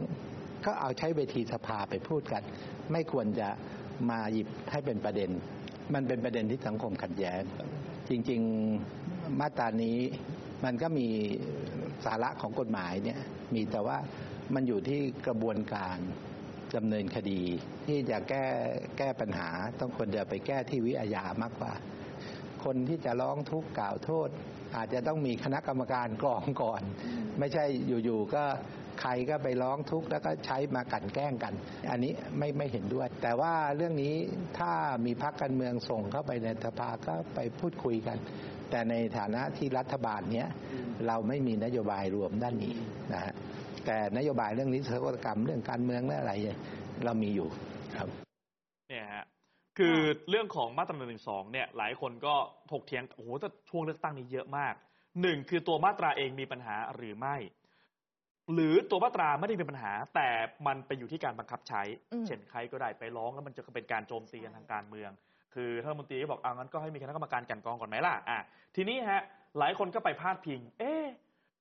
ก็เอาใช้เวทีสภาไปพูดกัน ไม่ควรจะมาหยิบให้เป็นประเด็น มันเป็นประเด็นที่สังคมขัดแย้งจริง ๆ มาตรานี้ มันก็มีสาระของกฎหมายเนี่ยมีแต่ว่ามันอยู่ที่กระบวนการดำเนินคดี ที่จะแก้แก้ปัญหาต้องควรจะไปแก้ที่วิอาญามากกว่า คนที่จะร้องทุกข์กล่าวโทษ อาจจะต้องมีคณะกรรมการกรองก่อน ไม่ใช่อยู่ๆก็ใครก็ไปร้องทุกข์แล้วก็ใช้มากันแกล้งกัน อันนี้ไม่ไม่เห็นด้วย แต่ว่าเรื่องนี้ถ้ามีพรรคการเมืองส่งเข้าไปในสภาก็ไปพูดคุยกัน แต่ในฐานะที่รัฐบาลเนี้ยเราไม่มีนโยบายรวมด้านนี้นะฮะแต่นโยบายเรื่องนิรโทษกรรมเรื่องการเมืองและอะไรเนี่ยเรามีอยู่ครับ เนี่ยฮะคือเรื่องของมาตราหนึ่งสองเนี่ย หลายคนก็ถกเถียงโอ้โหแต่ช่วงเลือกตั้งนี้เยอะมากหนึ่งคือตัวมาตราเองมีปัญหาหรือไม่ หรือตัวมาตราไม่ได้มีปัญหา แต่มันไปอยู่ที่การบังคับใช้อืมเช่นใครก็ได้ไปร้องแล้วมันจะเป็นการโจมตีกันทางการเมือง คือท่านรัฐมนตรีก็บอกเอางั้นก็ให้มีคณะกรรมการกลันกรองก่อนไหมล่ะอะทีนี้ฮะหลายคนก็ไปพาดพิง เอ๊ะ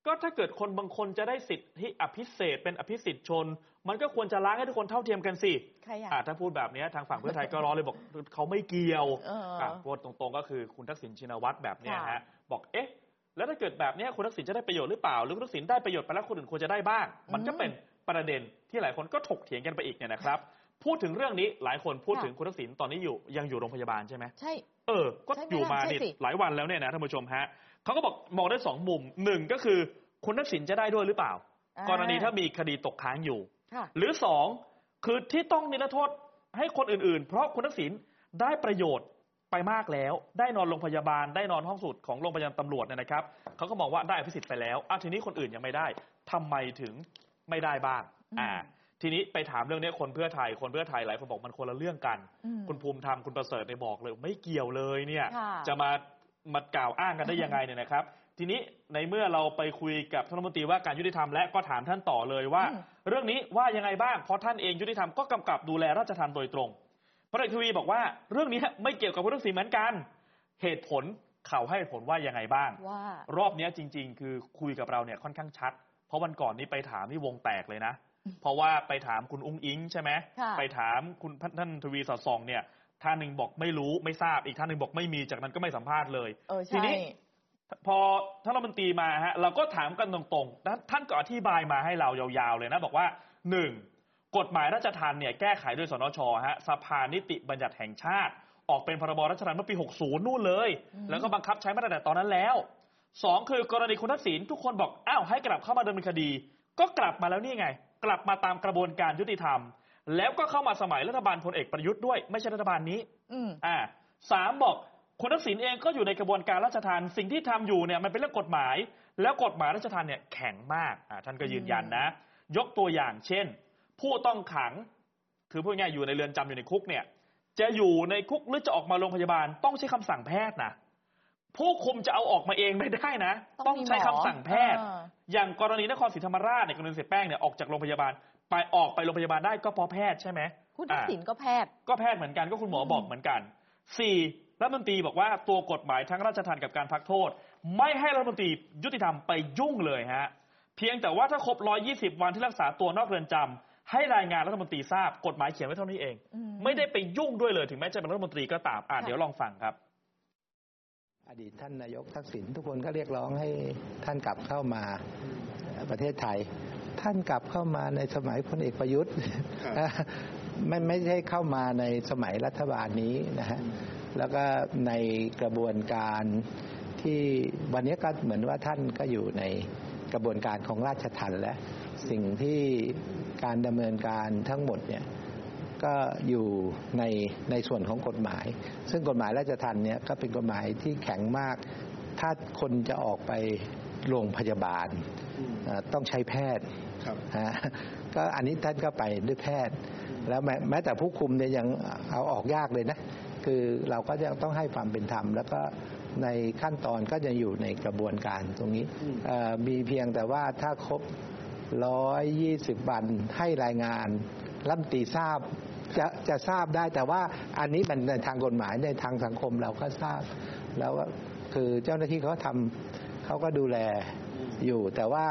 ก็ถ้าเกิดคนบางคนจะได้สิทธิอภิเศษเป็นอภิสิทธิชน มันก็ควรจะล้างให้ทุกคนเท่าเทียมกันสิใครอยากอะถ้าพูดแบบเนี้ยทางฝั่งเพื่อไทยก็ร้องเลยบอกเขาไม่เกี่ยวเอออะพูดตรงๆก็คือคุณทักษิณชินวัตรแบบเนี้ยค่ะฮะบอกเอ๊ะแล้วถ้าเกิดแบบเนี้ยคุณทักษิณจะได้ประโยชน์หรือเปล่า หรือคุณทักษิณได้ประโยชน์ไปแล้วคนอื่นควรจะได้บ้าง มันก็เป็นประเด็นที่หลายคนก็ถกเถียงกันไปอีกเนี่ยนะครับ พูดถึงเรื่องนี้หลายคนพูดถึงคุณทักษิณตอนนี้อยู่ยังอยู่โรงพยาบาลใช่ไหมใช่ เออ ก็ใช่ไหมอยู่มาล่ะใช่นี่สิหลายวันแล้วเนี่ยนะท่านผู้ชมฮะเขาก็บอกมองได้สองมุมหนึ่งก็คือคุณทักษิณจะได้ด้วยหรือเปล่าอ่ากรณีถ้ามีคดีตกค้างอยู่ค่ะหรือสองคือที่ต้องนิรโทษให้คนอื่นๆ เพราะคุณทักษิณได้ประโยชน์ไปมากแล้ว ได้นอนโรงพยาบาลได้นอนห้องสูตรของโรงพยาบาลตำรวจเนี่ยนะครับเขาก็มองว่าได้อภิสิทธิ์ไปแล้วอ้าวทีนี้คนอื่นยังไม่ได้ทำไมถึงไม่ได้บ้างอืมอ่า ทีนี้ไปถามเรื่องนี้คนเพื่อไทย คนเพื่อไทยหลายคนบอกมันคนละเรื่องกันอืมคุณภูมิธรรมคุณประเสริฐไปบอกเลย ไม่เกี่ยวเลยเนี่ยค่ะจะมามากล่าวอ้างกันได้ยังไงเนี่ยนะครับ ทีนี้ในเมื่อเราไปคุยกับท่านรัฐมนตรีว่าการยุติธรรมและก็ถามท่านต่อเลยว่าอืมเรื่องนี้ว่ายังไงบ้างเพราะท่านเองยุติธรรมก็กำกับดูแลราชทัณฑ์โดยตรงพระเอกทวีบอกว่าเรื่องนี้ไม่เกี่ยวกับคุณทักษิณเหมือนกัน เหตุผลเขาให้เหตุผลว่ายังไงบ้างว่ารอบเนี้ยจริง ๆ คือคุยกับเราเนี่ยค่อนข้างชัด เพราะวันก่อนนี้ไปถามนี่วงแตกเลยนะ เพราะว่าไปถามคุณอุ้งอิงใช่ไหมค่ะไปถามคุณท่านทวีสอดส่องเนี่ยท่านหนึ่งบอกไม่รู้ไม่ทราบอีกท่านหนึ่งบอกไม่มีจากนั้นก็ไม่สัมภาษณ์เลยเออทีใช่นี้พอท่านรัฐมนตรีมาฮะเราก็ถามกันตรงๆแล้วท่านก็อธิบายมาให้เรายาวๆเลยนะ บอกว่าหนึ่งกฎหมายราชทัณฑ์เนี่ยแก้ไขโดยสนชฮะสภานิติบัญญัติแห่งชาติ ออกเป็นพรบราชทัณฑ์เมื่อปี 60 นู่นเลยอืมแล้วก็บังคับใช้มาตั้งแต่ตอนนั้นแล้วสองคือกรณีคุณทักษิณทุกคนบอกอ้าวให้กลับเข้ามาดำเนินคดี ก็กลับมาแล้วนี่ไง กลับมาตามกระบวนการยุติธรรม แล้วก็เข้ามาสมัยรัฐบาลพลเอกประยุทธ์ด้วย ไม่ใช่รัฐบาลนี้อืมอ่าสามบอกคุณทักษิณเองก็อยู่ในกระบวนการราชทานสิ่งที่ทำอยู่เนี่ยมันเป็นเรื่องกฎหมาย แล้วกฎหมายราชทานเนี่ยแข็งมากอ่าท่านก็ยืนยันนะ ยกตัวอย่างเช่น ผู้ต้องขังคือพูดง่ายๆอยู่ในเรือนจำอยู่ในคุกเนี่ยจะอยู่ในคุกหรือจะออกมาโรงพยาบาลต้องใช้คำสั่งแพทย์นะ ผู้คุมจะเอาออกมาเองไม่ได้นะ ต้องใช้คำสั่งแพทย์อ่าอย่างกรณีนครศรีธรรมราชในยกรณีเสียแป้งเนี่ยออกจากโรงพยาบาล ไปออกไปโรงพยาบาลได้ก็เพราะแพทย์ใช่ไหมคุณทักษิณก็แพทย์ ก็แพทย์เหมือนกันก็คุณหมออืมบอกเหมือนกันสี่รัฐมนตรีบอกว่าตัวกฎหมายทั้งราชทัณฑ์กับการพักโทษ ไม่ให้รัฐมนตรียุติธรรมไปยุ่งเลยฮะเพียงแต่ว่าถ้าครบ 120 วันที่รักษาตัวนอกเรือนจำให้รายงานรัฐมนตรีทราบกฎหมายเขียนไว้เท่านี้เองอืไม่ได้ไปยุ่งด้วยเลยถึงแม้จะเป็นรัฐมนตรีก็ตามอ่าค่ะเดี๋ยวลองฟังครับ อดีตท่านนายกทักษิณทุกคนก็เรียกร้องให้ท่านกลับเข้ามาประเทศไทย ท่านกลับเข้ามาในสมัยพลเอกประยุทธ์ไม่ไม่ใช่เข้ามาในสมัยรัฐบาลนี้นะฮะแล้วก็ในกระบวนการที่วันนี้ก็เหมือนว่าท่านก็อยู่ในกระบวนการของราชทัณฑ์และสิ่งที่การดำเนินการทั้งหมดเนี่ย ก็อยู่ในในส่วนของกฎหมาย ซึ่งกฎหมายราชทัณฑ์เนี่ยก็เป็นกฎหมายที่แข็งมาก ถ้าคนจะออกไปโรงพยาบาลเอ่อต้องใช้แพทย์ครับฮะก็อันนี้ท่านก็ไปด้วยแพทย์ แล้วแม้แม้แต่ผู้คุมเนี่ยยังเอาออกยากเลยนะ คือเราก็ยังต้องให้ความเป็นธรรม แล้วก็ในขั้นตอนก็จะอยู่ในกระบวนการตรงนี้อืมเอ่อมีเพียงแต่ว่าถ้าครบร้อยยี่สิบวันให้รายงานรัฐมนตรีทราบ จะจะทราบได้แต่ว่าอันนี้มันในทางกฎหมายในทางสังคมเราก็ทราบ แล้วก็คือเจ้าหน้าที่เขาทำเขาก็ดูแลอยู่ แต่ว่า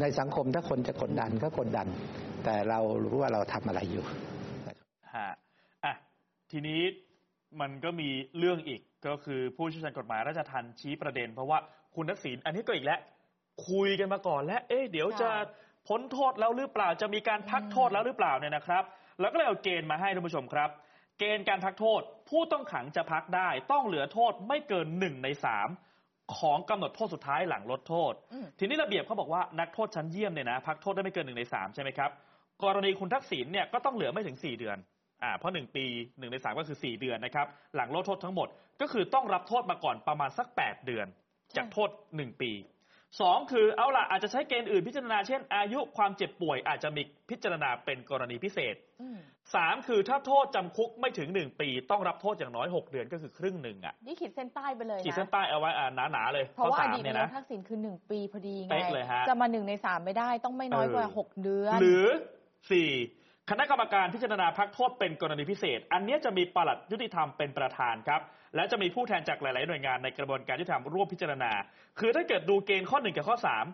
ในสังคมถ้าคนจะกดดันก็กดดัน แต่เรารู้ว่าเราทำอะไรอยู่ฮะอะทีนี้มันก็มีเรื่องอีกก็คือผู้เชี่ยวชาญกฎหมายราชทัณฑ์ชี้ประเด็น เพราะว่าคุณทักษิณอันนี้ก็อีกแล้วคุยกันมาก่อนแล้วเอ๊ะเดี๋ยวจะค่ะพ้นโทษแล้วหรือเปล่าจะมีการพักโทษแล้วหรือเปล่าเนี่ยนะครับ แล้วก็เลยเอาเกณฑ์มาให้ท่านผู้ชมครับ เกณฑ์การพักโทษ ผู้ต้องขังจะพักได้ต้องเหลือโทษไม่เกินหนึ่งในสามของกำหนดโทษสุดท้ายหลังลดโทษอืมทีนี้ระเบียบเขาบอกว่านักโทษชั้นเยี่ยมเนี่ยนะพักโทษได้ไม่เกินหนึ่งในสามใช่ไหมครับกรณีคุณทักษิณเนี่ยก็ต้องเหลือไม่ถึงสี่เดือนอ่าเพราะหนึ่งปีหนึ่งในสามก็คือสี่เดือนนะครับหลังลดโทษทั้งหมด ก็คือต้องรับโทษมาก่อนประมาณสักแปดเดือน จากโทษหนึ่งปี สองคือเอาล่ะอาจจะใช้เกณฑ์อื่นพิจารณาเช่น อายุความเจ็บป่วยอาจจะมีพิจารณาเป็นกรณีพิเศษอืมสามคือถ้าโทษจำคุกไม่ถึงหนึ่งปี ต้องรับโทษอย่างน้อยหกเดือนก็คือครึ่งหนึ่งอะนี่ขีดเส้นใต้ไปเลยขีดนะเส้นใต้เอาไว้อ่าหนาๆเลยเพราะว่าข้อสมดีตเนี่ยนายนะกทักษิณคือหนึ่งปีพอดีไงเป๊ะเลยฮะจะมาหนึ่งในสามไม่ได้ต้องไม่น้อยกว่าเออหกเดือน หรือสี่คณะกรรมการพิจารณาพักโทษเป็นกรณีพิเศษ อันเนี้ยจะมีปลัดยุติธรรมเป็นประธานครับ และจะมีผู้แทนจากหลาย ๆ หน่วยงานในกระบวนการยุติธรรมร่วมพิจารณา คือถ้าเกิดดูเกณฑ์ข้อหนึ่งกับข้อสาม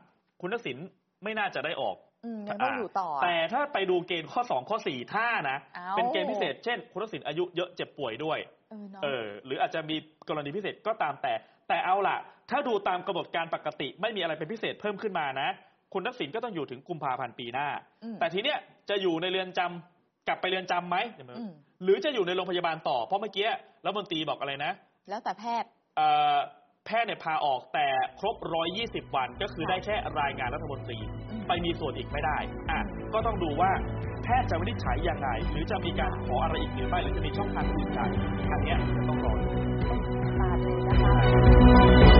คุณทักษิณไม่น่าจะได้ออกอืมยังต้องอยู่ต่อ แต่ถ้าไปดูเกณฑ์ข้อสองข้อสี่ถ้านะ เอ้า เป็นเกณฑ์พิเศษ เช่น คุณทักษิณอายุเยอะเจ็บป่วยด้วย เออเนาะ เออหรืออาจจะมีกรณีพิเศษก็ตามแต่ แต่เอาล่ะ ถ้าดูตามกำหนดการปกติไม่มีอะไรเป็นพิเศษเพิ่มขึ้นมานะ คุณทักษิณก็ต้องอยู่ถึงกุมภาพันธ์ปีหน้า อืมแต่ทีเนี้ยจะอยู่ในเรือนจำกลับไปเรือนจำไหมอืม หรือจะอยู่ในโรงพยาบาลต่อเพราะเมื่อกี้ รัฐมนตรีบอกอะไรนะ แล้วแต่แพทย์เอ่อแพทย์เนี่ยพาออกแต่ครบ 120 วันก็คือได้แค่รายงานรัฐมนตรีอืมไปมีส่วนอีกไม่ได้อะก็ต้องดูว่าแพทย์จะวินิจฉัยยังไงหรือจะมีการขออะไรอีกหรือไม่หรือจะมีช่องทางอื่นใดอันเนี้ยต้องรอดูตามดูนะคะ